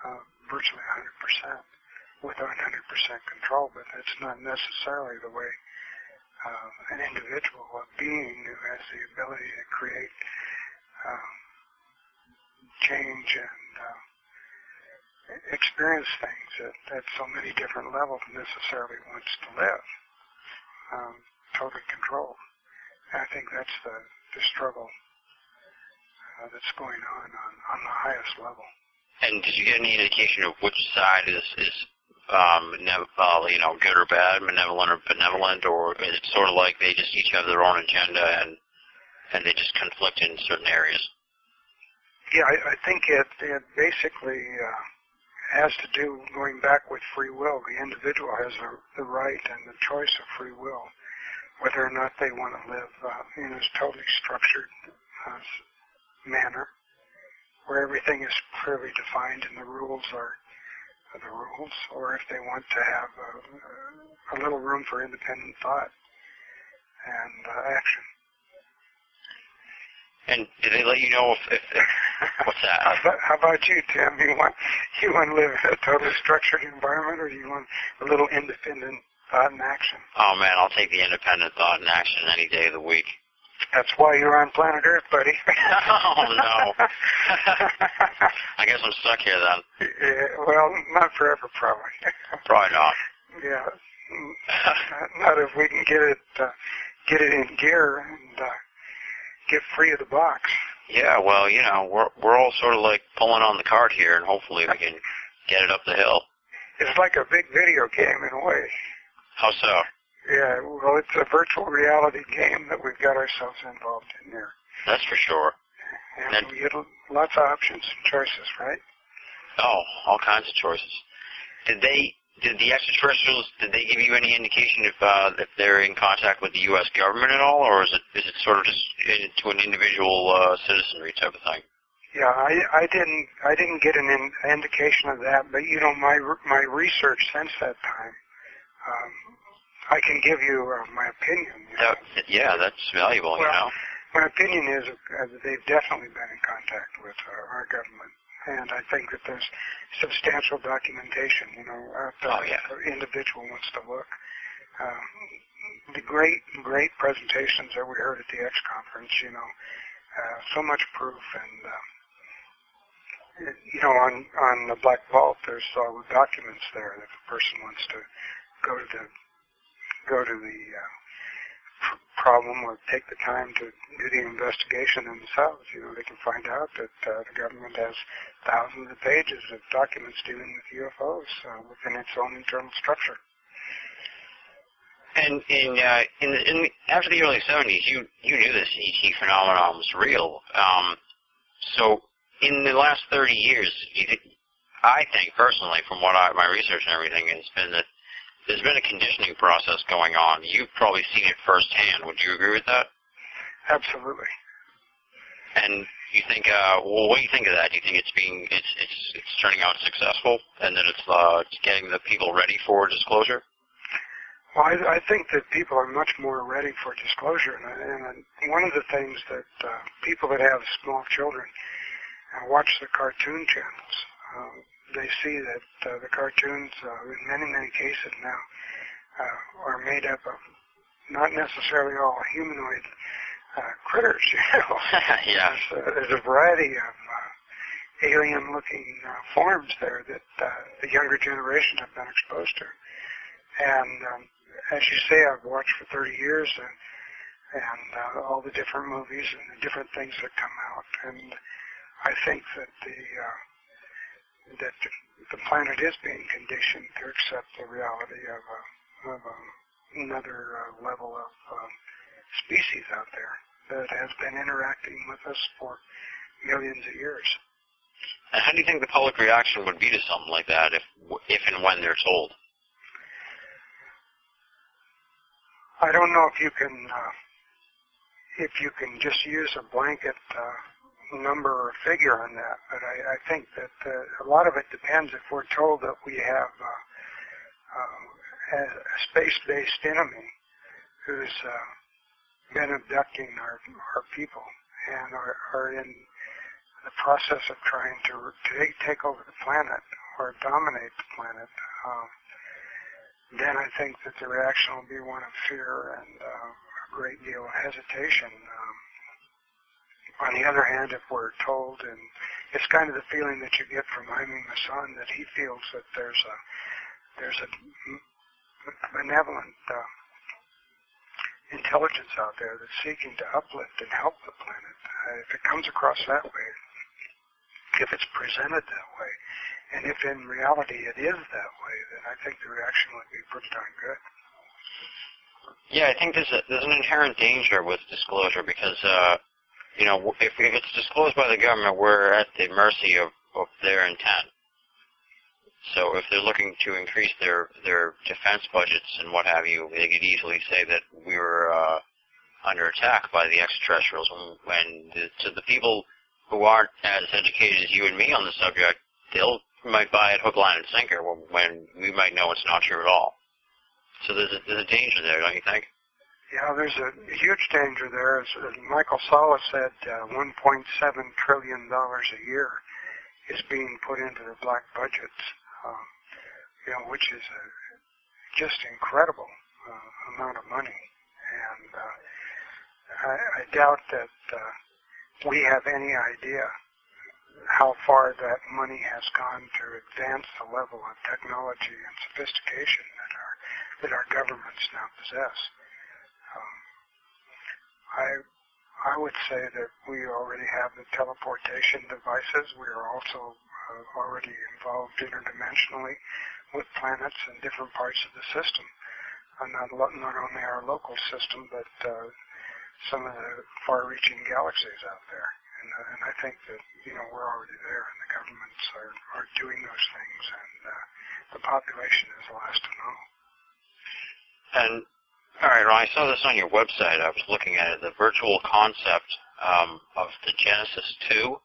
uh, virtually 100 percent with 100% control, but that's not necessarily the way uh, an individual, a being who has the ability to create uh, change and uh, experience things at, at so many different levels necessarily wants to live, um, totally controlled. And I think that's the, the struggle uh, that's going on, on on the highest level. And did you get any indication of which side is is um, uh, you know good or bad, malevolent or benevolent, or is it sort of like they just each have their own agenda and and they just conflict in certain areas? Yeah, I, I think it it basically uh, has to do going back with free will. The individual has a, the right and the choice of free will, whether or not they want to live uh, in a totally structured uh, manner, where everything is clearly defined and the rules are the rules, or if they want to have a, a little room for independent thought and uh, action. And did they let you know if, if, if what's that? how, about, how about you, Tim? You want you want to live in a totally structured environment, or do you want a little independent thought and action? Oh man, I'll take the independent thought and action any day of the week. That's why you're on planet Earth, buddy. [LAUGHS] oh no. [LAUGHS] I guess I'm stuck here then. Yeah, well, not forever, probably. Probably not. Yeah, not if we can get it uh, get it in gear and uh, get free of the box. Yeah, well, you know, we're we're all sort of like pulling on the cart here, and hopefully we can get it up the hill. It's like a big video game in a way. How so? Yeah, well, it's a virtual reality game that we've got ourselves involved in there. That's for sure. And Then- we get lots of options and choices, right? Oh, all kinds of choices. Did they? Did the extraterrestrials? Did they give you any indication if uh, if they're in contact with the U.S. government at all, or is it is it sort of just to an individual uh, citizenry type of thing? Yeah, I, I didn't I didn't get an in, indication of that, but you know my my research since that time, um, I can give you uh, my opinion. you know. That, yeah, that's valuable. you know. My opinion is uh, that they've definitely been in contact with uh, our government, and I think that there's substantial documentation, you know, out there Oh, yeah. the individual wants to look. Um, the great, great presentations that we heard at the X conference, you know, uh, so much proof, and um, you know, on on the Black Vault, there's all the documents there that if a person wants to go to the go to the uh, problem or take the time to do the investigation themselves. You know, they can find out that uh, the government has thousands of pages of documents dealing with UFOs uh, within its own internal structure. And in uh, in, the, in the, after the early '70s, you you knew this ET phenomenon was real. Um, so in the last 30 years, you think, I think personally, from what I, my research and everything, has been that there's been a conditioning process going on. You've probably seen it firsthand. Would you agree with that? Absolutely. And you think, uh, well, what do you think of that? Do you think it's being, it's, it's, it's turning out successful, and that it's, uh, it's getting the people ready for disclosure? Well, I, I think that people are much more ready for disclosure, and, and one of the things that uh, people that have small children uh, watch the cartoon channels. Um, they see that uh, the cartoons, uh, in many many cases now, uh, are made up of not necessarily all humanoid uh, critters. You know, [LAUGHS] yeah. there's, uh, there's a variety of uh, alien-looking uh, forms there that uh, the younger generation have been exposed to. And um, as you say, I've watched for 30 years, and, and uh, all the different movies and the different things that come out. And I think that the uh, that the, planet is being conditioned to accept the reality of, a, of a, another uh, level of um, species out there that has been interacting with us for millions of years. And how do you think the public reaction would be to something like that if, if and when they're told? I don't know if you can uh, if you can just use a blanket uh, number or figure on that, but I, I think that uh, a lot of it depends if we're told that we have uh, uh, a, space-based enemy who's uh, been abducting our our people and are, are in the process of trying to take, take over the planet or dominate the planet. Um, then I think that the reaction will be one of fear and uh, a great deal of hesitation. Um, on the other hand, if we're told, and it's kind of the feeling that you get from Jaime Maussan that he feels that there's a there's a benevolent uh, intelligence out there that's seeking to uplift and help the planet. Uh, if it comes across that way, if it's presented that way, and if in reality it is that way, then I think the reaction would be pretty darn good. Yeah, I think there's a, there's an inherent danger with disclosure because uh, you know if, it's disclosed by the government, we're at the mercy of, of their intent. So if they're looking to increase their their defense budgets and what have you, they could easily say that we were uh, under attack by the extraterrestrials. When, when the, to the people who aren't as educated as you and me on the subject, they'll might buy it hook, line, and sinker when we might know it's not true at all. So there's a, there's a danger there, don't you think? Yeah, there's a huge danger there. As, as Michael Salla said, uh, 1.7 trillion dollars a year is being put into the black budgets, um, you know, which is a just incredible uh, amount of money. And uh, I, I doubt that uh, we have any idea how far that money has gone to advance the level of technology and sophistication that our that our governments now possess. Um, I I would say that we already have the teleportation devices. We are also uh, already involved interdimensionally with planets and different parts of the system. Uh, not not only our local system, but uh, some of the far-reaching galaxies out there. And, uh, and I think that you know we're already there, and the governments are, are doing those things, and uh, the population is the last to know. And all right, well, I saw this on your website. I was looking at it. The virtual concept um, of the Genesis 2.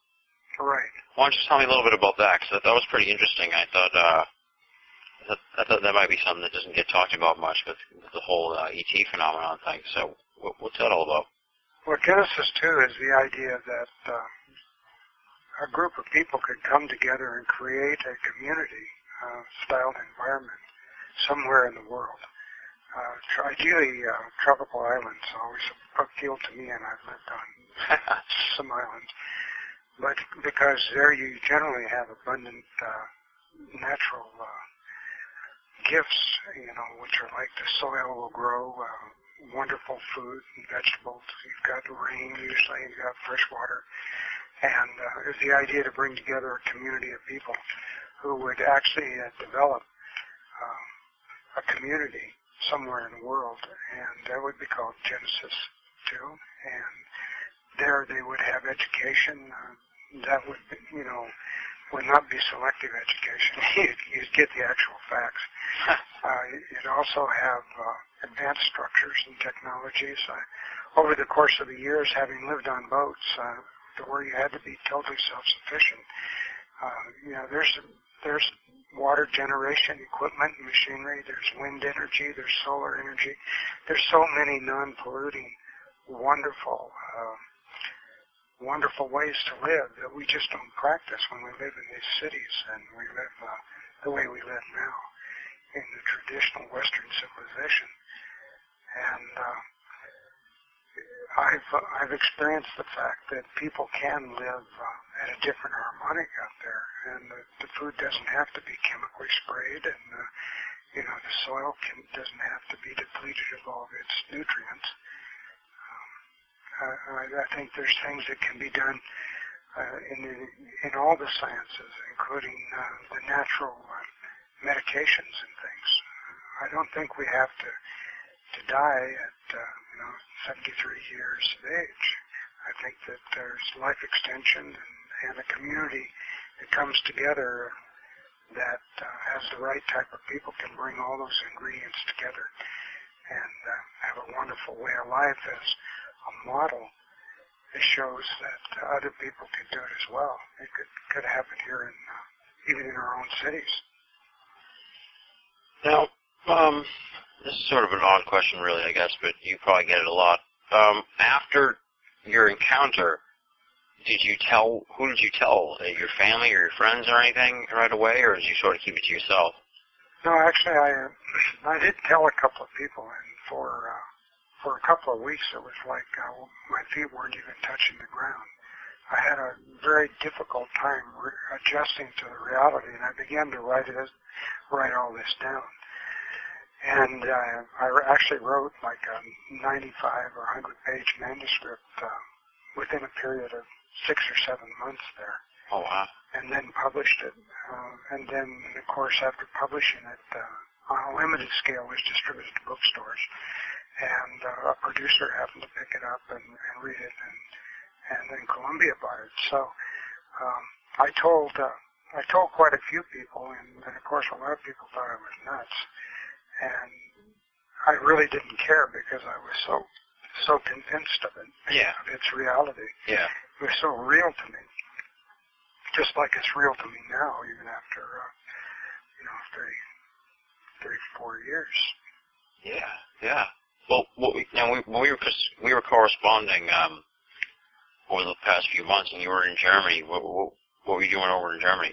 Right. Why don't you tell me a little bit about that? Because that was pretty interesting. I thought uh, that, I thought that might be something that doesn't get talked about much with, with the whole uh, ET phenomenon thing. So, what, what's that all about? Well, Genesis 2 is the idea that uh, a group of people could come together and create a community-styled uh, environment somewhere in the world. Uh, ideally, uh, tropical islands always appeal to me, and I've lived on [LAUGHS] some islands. But because there you generally have abundant uh, natural uh, gifts, you know, which are like the soil will grow, uh, wonderful food and vegetables. You've got rain usually, you've got fresh water. And uh, it's the idea to bring together a community of people who would actually uh, develop um, a community somewhere in the world, and that would be called Genesis 2. And there they would have education uh, that would, you know, would not be selective education. [LAUGHS] you'd, you'd get the actual facts. [LAUGHS] uh, you'd also have uh, advanced structures and technologies. Uh, over the course of the years, having lived on boats, uh, to where you had to be totally self-sufficient, uh, you know, there's there's water generation equipment and machinery. There's wind energy. There's solar energy. There's so many non-polluting, wonderful. Uh, wonderful ways to live that we just don't practice when we live in these cities and we live uh, the way we live now in the traditional Western civilization. And uh, I've uh, I've experienced the fact that people can live uh, at a different harmonic out there, and the, the food doesn't have to be chemically sprayed, and uh, you know the soil can, doesn't have to be depleted of all of its nutrients. Uh, I, I think there's things that can be done uh, in the, in all the sciences, including uh, the natural uh, medications and things. I don't think we have to to die at uh, you know 73 years of age. I think that there's life extension and, and a community that comes together that uh, has the right type of people can bring all those ingredients together and uh, have a wonderful way of life as a model that shows that other people can do it as well. It could could happen here in uh, even in our own cities. Now, um, this is sort of an odd question, really, I guess, but you probably get it a lot. Um, after your encounter, did you tell who did you tell? Uh, your family or your friends or anything right away, or did you sort of keep it to yourself? No, actually, I I did tell a couple of people, and for uh, for a couple of weeks, it was like uh, my feet weren't even touching the ground. I had a very difficult time re- adjusting to the reality, and I began to write it, write all this down. And uh, I actually wrote like a 95 or 100 page manuscript uh, within a period of six or seven months there. Oh wow. And then published it. Uh, and then, of course, after publishing it uh, on a limited scale, was distributed to bookstores. And uh, a producer happened to pick it up and, and read it, and and then Columbia bought it. So um, I told uh, I told quite a few people, and, and of course a lot of people thought I was nuts, and I really didn't care because I was so so convinced of it, Yeah. of its reality. Yeah. It was so real to me, just like it's real to me now, even after uh, you know 30, 34 years. Yeah. Yeah. Well, what we, now we, we were we were corresponding um, over the past few months, and you were in Germany. What, what, what were you doing over in Germany?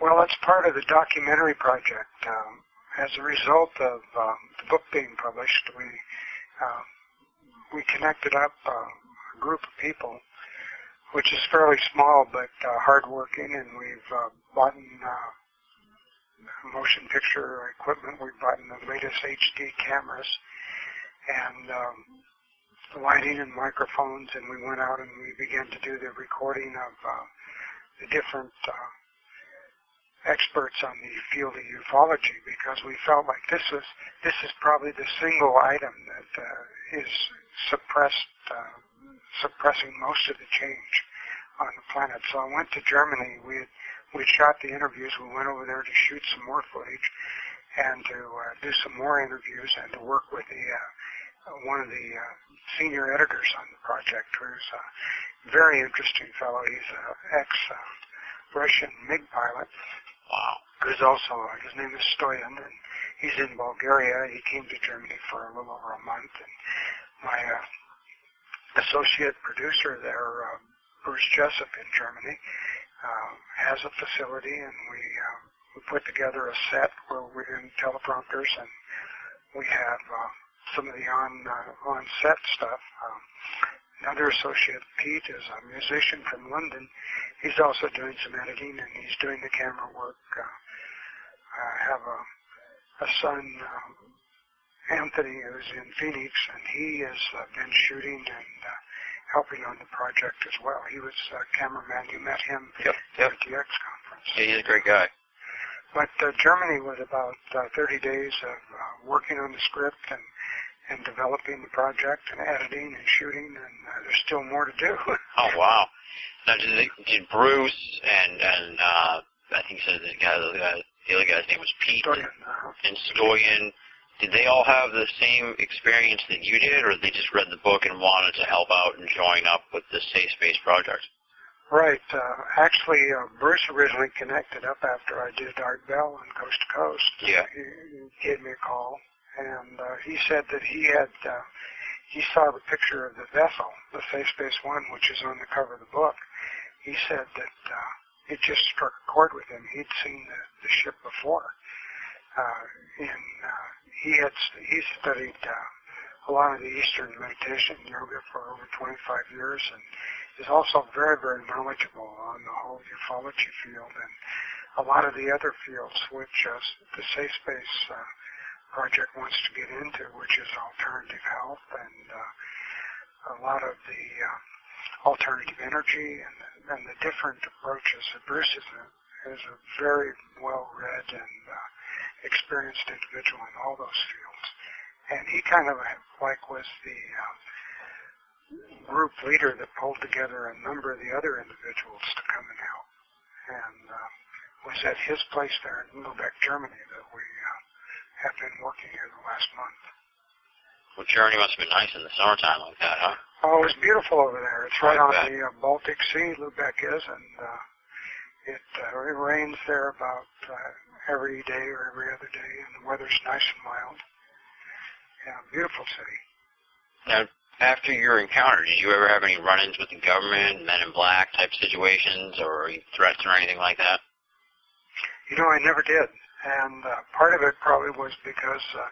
Well, that's part of the documentary project. Um, as a result of um, the book being published, we uh, we connected up uh, a group of people, which is fairly small but uh, hardworking, and we've uh, bought uh, motion picture equipment. We've bought the latest HD cameras and um, lighting and microphones, and we went out and we began to do the recording of uh, the different uh, experts on the field of ufology because we felt like this is this is probably the single item that uh, is suppressed uh, suppressing most of the change on the planet. So I went to Germany. We had, we shot the interviews. We went over there to shoot some more footage and to uh, do some more interviews and to work with the uh, one of the uh, senior editors on the project, who's a very interesting fellow. He's an ex-Russian MiG pilot Wow. who's also, uh, his name is Stoyan, and he's in Bulgaria. He came to Germany for a little over a month, and my uh, associate producer there, uh, Bruce Jessup in Germany, uh, has a facility, and we uh, we put together a set where we're in teleprompters, and we have uh, some of the on uh, on set stuff. Um, another associate, Pete, is a musician from London. He's also doing some editing, and he's doing the camera work. Uh, I have a a son, um, Anthony, who's in Phoenix, and he has uh, been shooting and uh, helping on the project as well. He was a cameraman. You met him Yep. Yep. at the X conference. Yeah, he's a great guy. But uh, Germany was about uh, 30 days of uh, working on the script and and developing the project and editing and shooting, and uh, there's still more to do. [LAUGHS] Oh wow. Now did, did Bruce and and uh, I think said the guy the, guy, the other guy's name was Pete Stoyan, uh, and Stoyan. Did they all have the same experience that you did, or they just read the book and wanted to help out and join up with the Safe Space project? Right. Uh, actually, uh, Bruce originally connected up after I did Art Bell on Coast to Coast. Yeah. He, he gave me a call, and uh, he said that he had uh, he saw the picture of the vessel, the Safe Space One, which is on the cover of the book. He said that uh, it just struck a chord with him. He'd seen the, the ship before. Uh, and uh, he had he studied uh, a lot of the Eastern meditation yoga for over 25 years, and is also very, very knowledgeable on the whole ufology field and a lot of the other fields which uh, the Safe Space uh, project wants to get into, which is alternative health and uh, a lot of the uh, alternative energy and, and the different approaches. Bruce is a, is a very well-read and uh, experienced individual in all those fields. And he kind of like was the uh, group leader that pulled together a number of the other individuals to come and help. And uh, was at his place there in Lubeck, Germany that we uh, have been working here the last month. Well, Germany must have been nice in the summertime like that, huh? Oh, it's beautiful over there. It's right I on the uh, Baltic Sea, Lubeck is, and uh, it, uh, it rains there about uh, every day or every other day, and the weather's nice and mild. Yeah, beautiful city. Now, after your encounter, did you ever have any run-ins with the government, Men in Black type situations, or threats or anything like that? You know, I never did, and uh, part of it probably was because uh,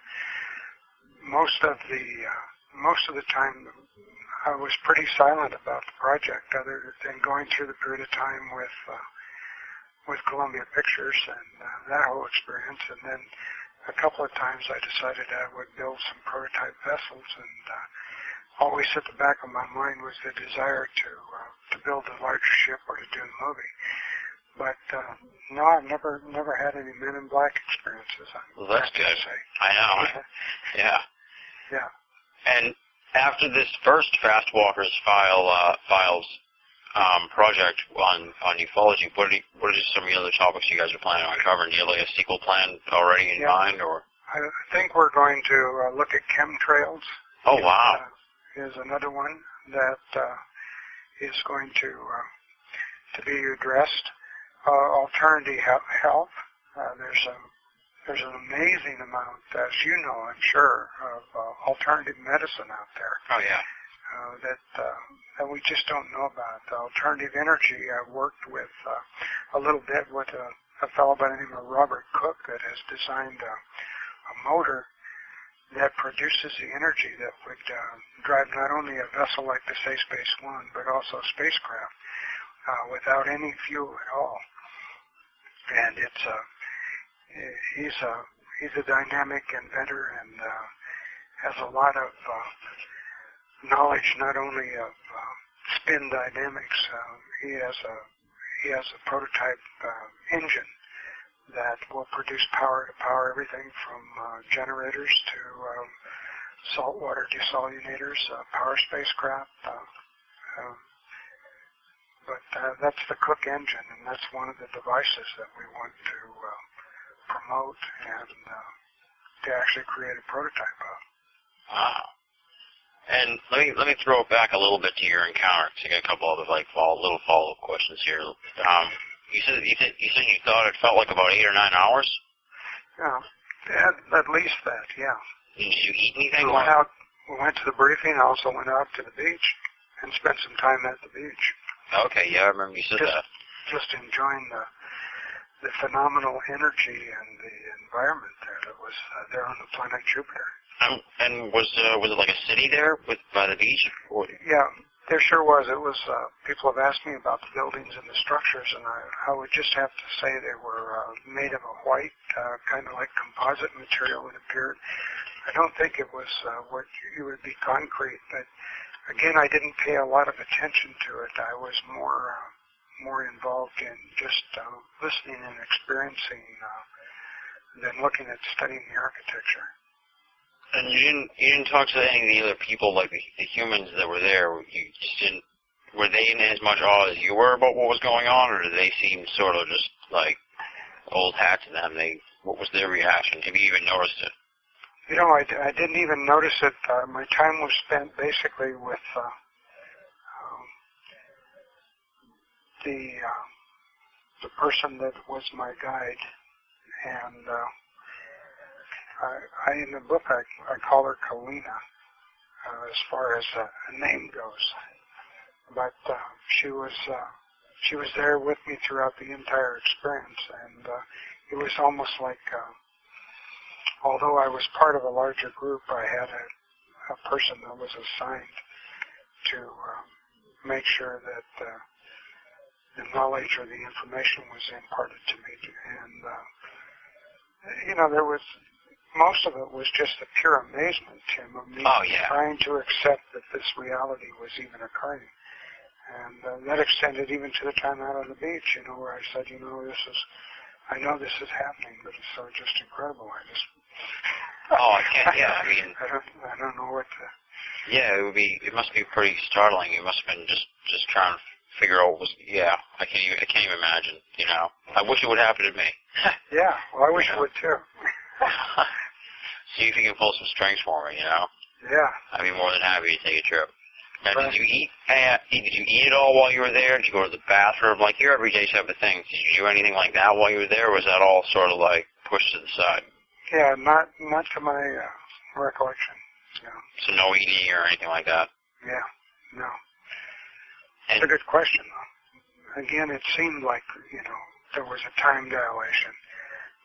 most of the uh, most of the time I was pretty silent about the project, other than going through the period of time with uh, with Columbia Pictures and uh, that whole experience, and then a couple of times I decided I would build some prototype vessels, and uh, always at the back of my mind was the desire to uh, to build a larger ship or to do a movie. But uh, no, I've never never had any Men in Black experiences. I'm Well, that's good. say. I know. [LAUGHS] Yeah. Yeah. And after this first Fast Walkers file uh, files um, project on on ufology, what are you, what are some of the other topics you guys are planning on covering? Do you have like a sequel plan already in Yeah. mind, or? I think we're going to uh, look at chemtrails. Oh wow! Uh, is another one that uh, is going to uh, to be addressed. Uh, alternative he- health. Uh, there's a there's an amazing amount, as you know, I'm sure, of uh, alternative medicine out there Oh yeah. Uh, that uh, that we just don't know about. The alternative energy. I worked with uh, a little bit with a, a fellow by the name of Robert Cook that has designed a, a motor that produces the energy that would uh, drive not only a vessel like the Safe Space One, but also a spacecraft uh, without any fuel at all. And it's a he's a he's a dynamic inventor and uh, has a lot of uh, knowledge not only of uh, spin dynamics. Uh, he has a he has a prototype uh, engine that will produce power to power everything from uh, generators to um, saltwater desalinators, uh, power spacecraft. Uh, but that's the Cook engine, and that's one of the devices that we want to promote and to actually create a prototype of. Wow. And let me let me throw it back a little bit to your encounter. 'cause I got a couple other like follow, little follow up questions here. Um, you said you said you said you thought it felt like about eight or nine hours. Yeah, at, at least that, yeah. Did you eat anything? We went out, we went to the briefing, I also went out to the beach and spent some time at the beach, Okay, yeah, I remember you said Just- that. just enjoying the the phenomenal energy and the environment there that was uh, there on the planet Jupiter. Um, and was uh, was it like a city there with by the beach? Or, Yeah, there sure was. It was. Uh, people have asked me about the buildings and the structures, and I, I would just have to say they were uh, made of a white, uh, kind of like composite material. It appeared. I don't think it was uh, what you would be concrete, but again, I didn't pay a lot of attention to it. I was more uh, more involved in just uh, listening and experiencing uh, than looking at studying the architecture. And you didn't you didn't talk to any of the other people like the, the humans that were there. You just didn't. Were they in as much awe as you were about what was going on, or did they seem sort of just like old hat to them? They what was their reaction? Have you even noticed it? You know, I, I didn't even notice it. Uh, my time was spent basically with uh, um, the uh, the person that was my guide, and uh, I, in the book I, I call her Kalina uh, as far as uh, a name goes, but uh, she was uh, she was there with me throughout the entire experience, and uh, it was almost like. Uh, although I was part of a larger group, I had a, a person that was assigned to um, make sure that uh, the knowledge or the information was imparted to me. And, uh, you know, there was, most of it was just a pure amazement, Tim, of me Oh, yeah. trying to accept that this reality was even occurring. And uh, that extended even to the time out on the beach, you know, where I said, you know, this is, I know this is happening, but it's so just incredible. I just [LAUGHS] Oh, I can't. [LAUGHS] Yeah, I mean, I don't, I don't know what to. yeah, it would be. It must be pretty startling. You must have been just just trying to figure out what was. Yeah, I can't even. I can't even imagine. You know, I wish it would happen to me. [LAUGHS] Yeah, well, I wish Yeah. it would too. See if you can pull some strings for me. You know, Yeah, I'd be more than happy to take a trip. Now, Right. did you eat? Uh, did you eat it all while you were there? Did you go to the bathroom? Like your everyday type of things. Did you do anything like that while you were there? Or was that all sort of like pushed to the side? yeah, not not to my uh, recollection. No, So no eating or anything like that. yeah, no. And It's a good question though. Again, it seemed like you know there was a time dilation,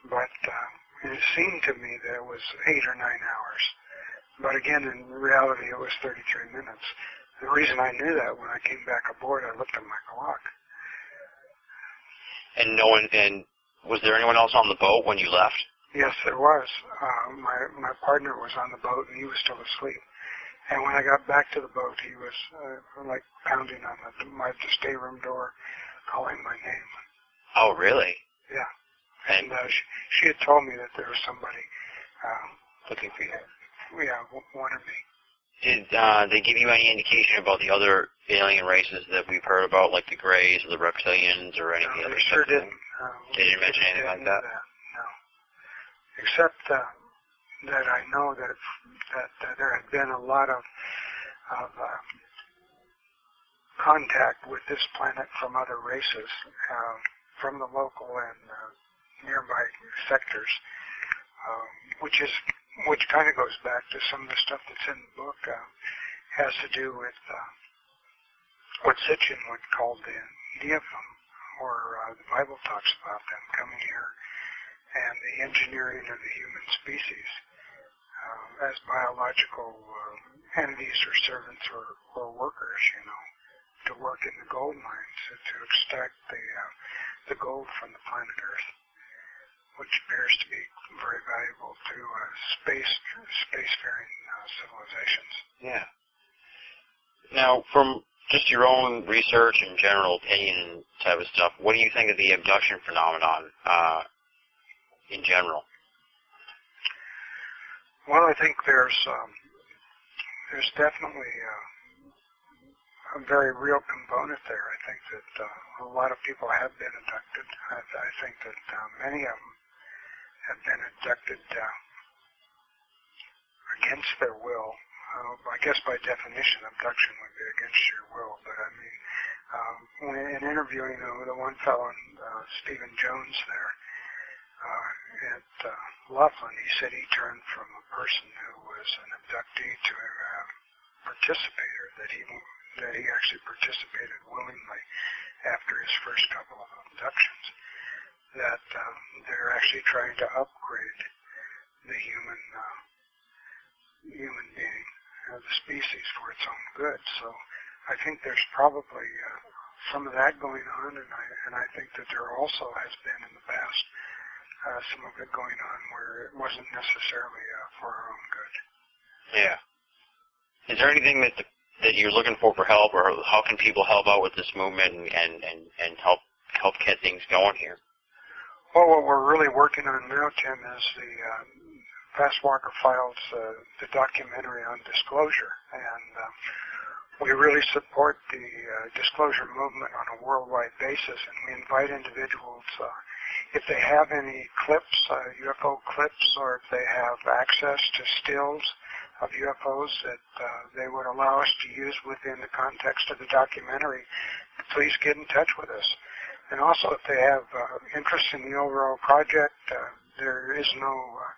but uh, it seemed to me that it was eight or nine hours. But again, in reality, it was 33 minutes. The reason I knew that when I came back aboard, I looked at my clock. And no one, and was there anyone else on the boat when you left? Yes, there was. Uh, my my partner was on the boat and he was still asleep. And when I got back to the boat, he was uh, like pounding on the, my the stateroom door, calling my name. Oh, really? Yeah. And uh, she, she had told me that there was somebody uh, looking for you. yeah wanted me. Did uh, they give you any indication about the other alien races that we've heard about, like the Greys or the Reptilians or any of the other they sure stuff? didn't. Uh, didn't mention anything like that? No. Except uh, that I know that that uh, there had been a lot of of uh, contact with this planet from other races, uh, from the local and uh, nearby sectors, um, which is which kind of goes back to some of the stuff that's in the book. Uh, has to do with uh, what Sitchin would call the Nephilim, or uh, the Bible talks about them coming here, and the engineering of the human species uh, as biological uh, entities or servants or, or workers, you know, to work in the gold mines, uh, to extract the uh, the gold from the planet Earth, which appears to be very valuable to uh, space spacefaring uh, civilizations. Yeah. Now, from just your own research and general opinion type of stuff, what do you think of the abduction phenomenon uh, in general? Well, I think there's um, there's definitely uh, a very real component there. I think that uh, a lot of people have been abducted. I, I think that uh, many of them have been abducted uh, against their will. Uh, I guess by definition, abduction would be against your will. But I mean, um, when in interviewing uh, the one fellow, uh, Stephen Jones, there uh, at uh, Laughlin, he said he turned from a person who was an abductee to a uh, participator. That he that he actually participated willingly after his first couple of abductions. That um, they're actually trying to upgrade the human uh, human being, uh, the species, for its own good. So I think there's probably uh, some of that going on, and I and I think that there also has been in the past uh, some of it going on where it wasn't necessarily uh, for our own good. Yeah. Is there anything that the, that you're looking for for help, or how can people help out with this movement and and and, and help help get things going here? Well, what we're really working on now, Tim, is the uh, Fast Files, uh, the documentary on disclosure, and uh, we really support the uh, disclosure movement on a worldwide basis, and we invite individuals, uh, if they have any clips, uh, UFO clips, or if they have access to stills of UFOs that uh, they would allow us to use within the context of the documentary, please get in touch with us. And also, if they have uh, interest in the overall project, uh, there is no uh,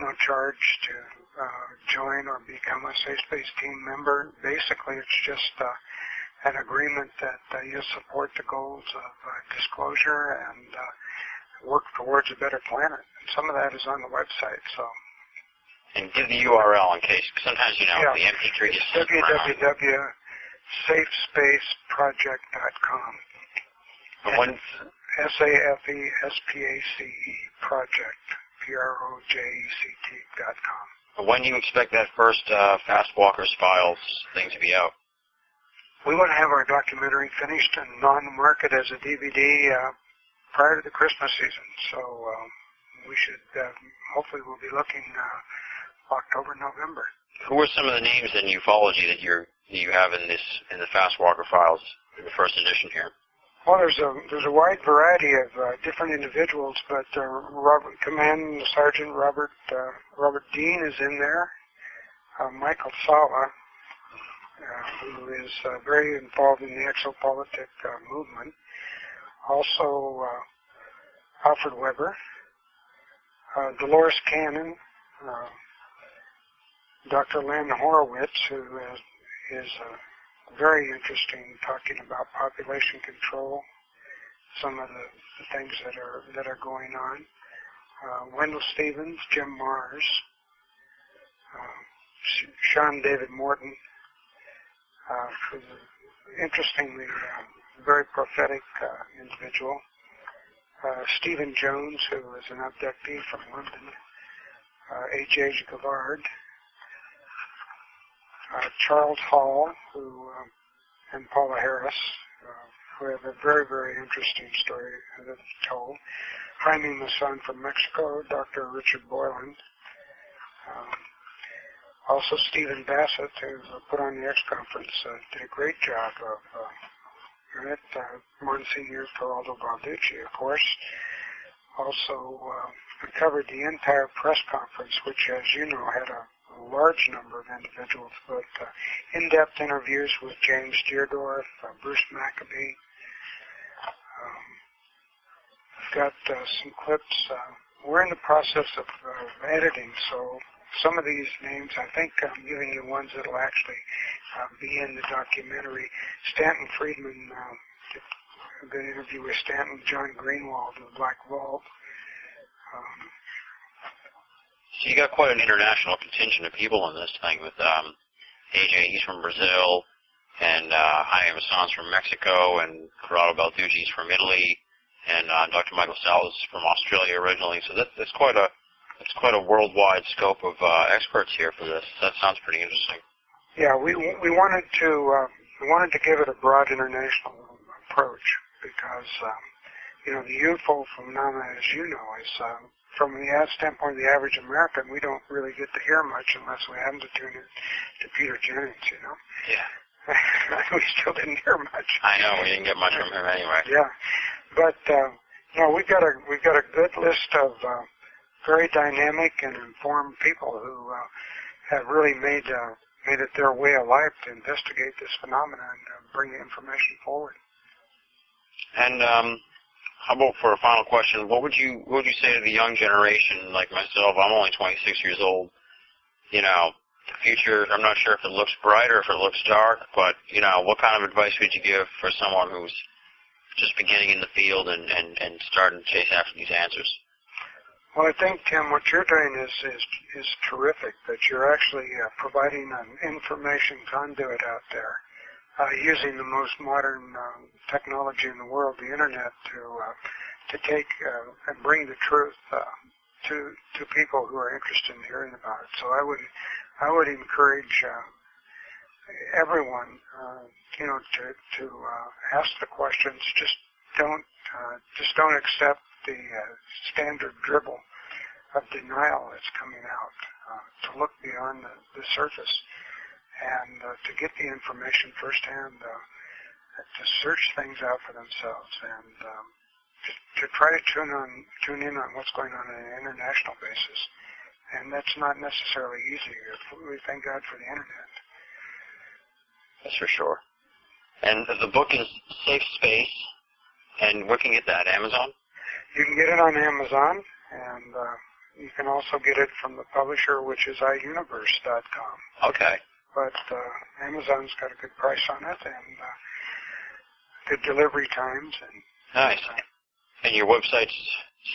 no charge to uh, join or become a Safe Space team member. Basically, it's just uh, an agreement that uh, you support the goals of uh, disclosure and uh, work towards a better planet. And some of that is on the website. So And give the URL in case sometimes you know Yeah. the MP3 it's just www.safespaceproject.com. But when S-A-F-E-S-P-A-C-E project, P-R-O-J-E-C-T dot com. when do you expect that first uh, Fast Walkers Files thing to be out? We want to have our documentary finished and on the market as a DVD uh, prior to the Christmas season. So um, we should, uh, hopefully we'll be looking uh, October, November. Who are some of the names in ufology that you're that you have in this in the Fast Walker Files in the first edition here? Well, there's a there's a wide variety of uh, different individuals, but uh, Robert Command Sergeant Robert uh, Robert Dean is in there. Uh, Michael Salla, uh, who is uh, very involved in the exopolitic uh, movement. Also, uh, Alfred Webre, uh, Dolores Cannon, uh, Dr. Len Horowitz, who is, is uh, very interesting talking about population control, some of the, the things that are that are going on. Uh, Wendell Stevens, Jim Marrs, uh, Sean David Morton, uh, who's an interestingly uh, very prophetic uh, individual. Uh, Stephen Jones, who is an abductee from London. A.J. Gevaerd. Uh, Charles Hall, who um, and Paola Harris, uh, who have a very, very interesting story that's told. Jaime Maussan from Mexico, Dr. Richard Boylan. Um, also Stephen Bassett, who put on the X conference, uh, did a great job of uh, it. Uh, Monsignor Corrado Balducci, of course. Also uh, covered the entire press conference, which, as you know, had a a large number of individuals, but uh, in-depth interviews with James Deardorff, uh, Bruce Maccabee. Um, I've got uh, some clips. We're in the process of editing, so some of these names, I think I'm giving you ones that will actually uh, be in the documentary. Stanton Friedman uh, did a good interview with Stanton, John Greenewald of Black Vault. Um, so you got quite an international contingent of people in this thing with um, AJ, he's from Brazil, and uh, Jaime Maussan's from Mexico, and Corrado Balducci's from Italy, and uh, Dr. Michael Salas is from Australia originally. So that, that's quite a that's quite a worldwide scope of uh, experts here for this. That sounds pretty interesting. Yeah, we we wanted to uh, we wanted to give it a broad international approach because um, you know the UFO phenomenon, as you know, is um, from the standpoint of the average American, we don't really get to hear much unless we happen to tune in to Peter Jennings, you know. Yeah. [LAUGHS] we still didn't hear much. I know we didn't get much from him anyway. Yeah, but uh, no, we've got a we've got a good list of uh, very dynamic and informed people who uh, have really made uh, made it their way of life to investigate this phenomenon and uh, bring the information forward. And um, how about for a final question? What would you what would you say to the young generation like myself? I'm only 26 years old. You know, the future. I'm not sure if it looks bright or if it looks dark, but you know, what kind of advice would you give for someone who's just beginning in the field and and and starting to chase after these answers? Well, I think Tim, what you're doing is is is terrific. That you're actually uh, providing an information conduit out there uh, using the most modern uh, technology in the world, the internet, to uh, to take uh, and bring the truth uh, to to people who are interested in hearing about it. So I would I would encourage uh, everyone, you know, to to ask the questions. Just don't just don't accept the standard dribble of denial that's coming out. To look beyond the, the surface and uh, to get the information firsthand, uh, to search things out for themselves, and um, to, to try to tune on tune in on what's going on on an international basis. And that's not necessarily easy. We thank God for the internet. That's for sure. And the book is Safe Space, and where can you get that? Amazon? You can get it on Amazon, and uh, you can also get it from the publisher, which is iUniverse.com. Okay but uh, Amazon's got a good price on it and uh, good delivery times. And nice. And your website's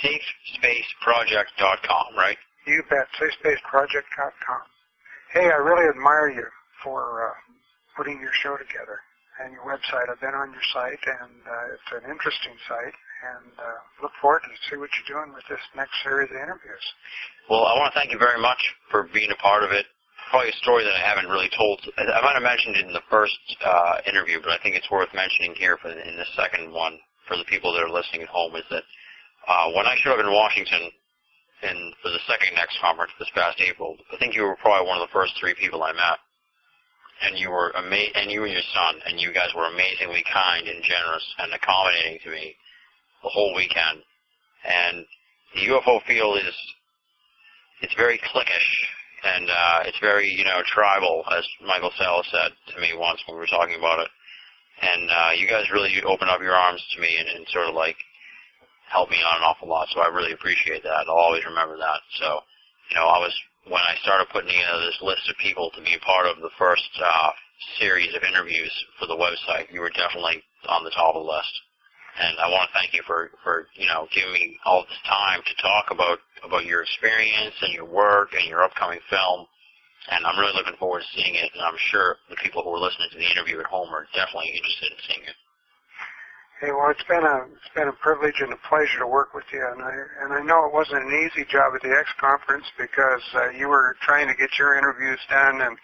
safespaceproject.com, right? You bet. Safespaceproject.com. Hey, I really admire you for uh, putting your show together and your website. I've been on your site, and uh, it's an interesting site, and uh, look forward to see what you're doing with this next series of interviews. Well, I want to thank you very much for being a part of it probably a story that I haven't really told. I might have mentioned it in the first uh, interview, but I think it's worth mentioning here for in the second one for the people that are listening at home. Is that uh, when I showed up in Washington in for the second X conference this past April, I think you were probably one of the first three people I met, and you were ama- and you and your son, and you guys were amazingly kind and generous and accommodating to me the whole weekend. And the UFO field is it's very cliquish and uh, it's very you know tribal, as Michael Salas said to me once when we were talking about it. And uh, you guys really opened up your arms to me and, and sort of like helped me out an awful lot. So I really appreciate that. I'll always remember that. So you know, I was when I started putting together this list of people to be part of the first uh, series of interviews for the website, you were definitely on the top of the list. And I want to thank you for, for you know giving me all this time to talk about about your experience and your work and your upcoming film. and I'm really looking forward to seeing it. And I'm sure the people who are listening to the interview at home are definitely interested in seeing it. Hey, well, it's been a it's been a privilege and a pleasure to work with you, and I and I know it wasn't an easy job at the X conference because uh, you were trying to get your interviews done, and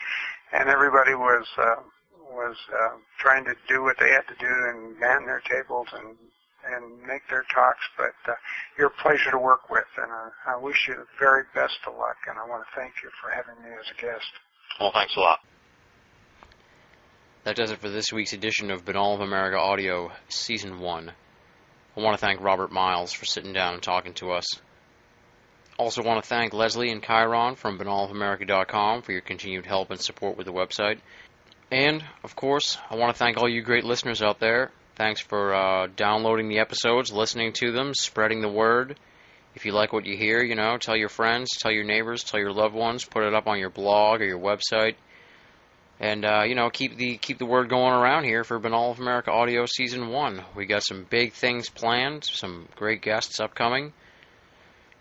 and everybody was uh, was uh, trying to do what they had to do and man their tables and and make their talks. But uh, you're a pleasure to work with, and uh, I wish you the very best of luck. And I want to thank you for having me as a guest. Well, thanks a lot. That does it for this week's edition of Binnall of America Audio, Season 1. I want to thank Robert Miles for sitting down and talking to us. Also want to thank Leslie and Chiron from BinnallofAmerica.com for your continued help and support with the website. And, of course, I want to thank all you great listeners out there. Thanks for uh, downloading the episodes, listening to them, spreading the word. If you like what you hear, you know, tell your friends, tell your neighbors, tell your loved ones, put it up on your blog or your website and uh, you know keep the keep the word going around here for Binnall of America Audio Season One. We got some big things planned, some great guests upcoming.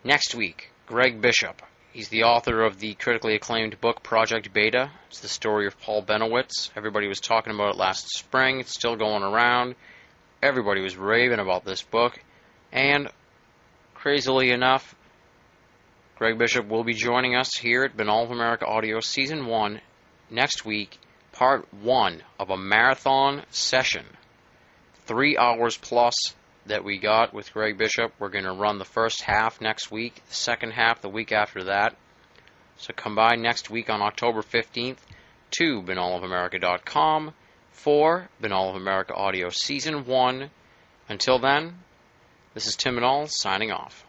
Next week, Greg Bishop. He's the author of the critically acclaimed book Project Beta. It's the story of Paul Bennewitz. Everybody was talking about it last spring. It's still going around. Everybody was raving about this book, and crazily enough, Greg Bishop will be joining us here at Binnall of America Audio Season 1 next week, part one of a marathon session. Three hours plus that we got with Greg Bishop. We're going to run the first half next week, the second half the week after that. So come by next week on October 15th to binnallofamerica.com for Binnall of America Audio Season 1. Until then, this is Tim Binnall signing off.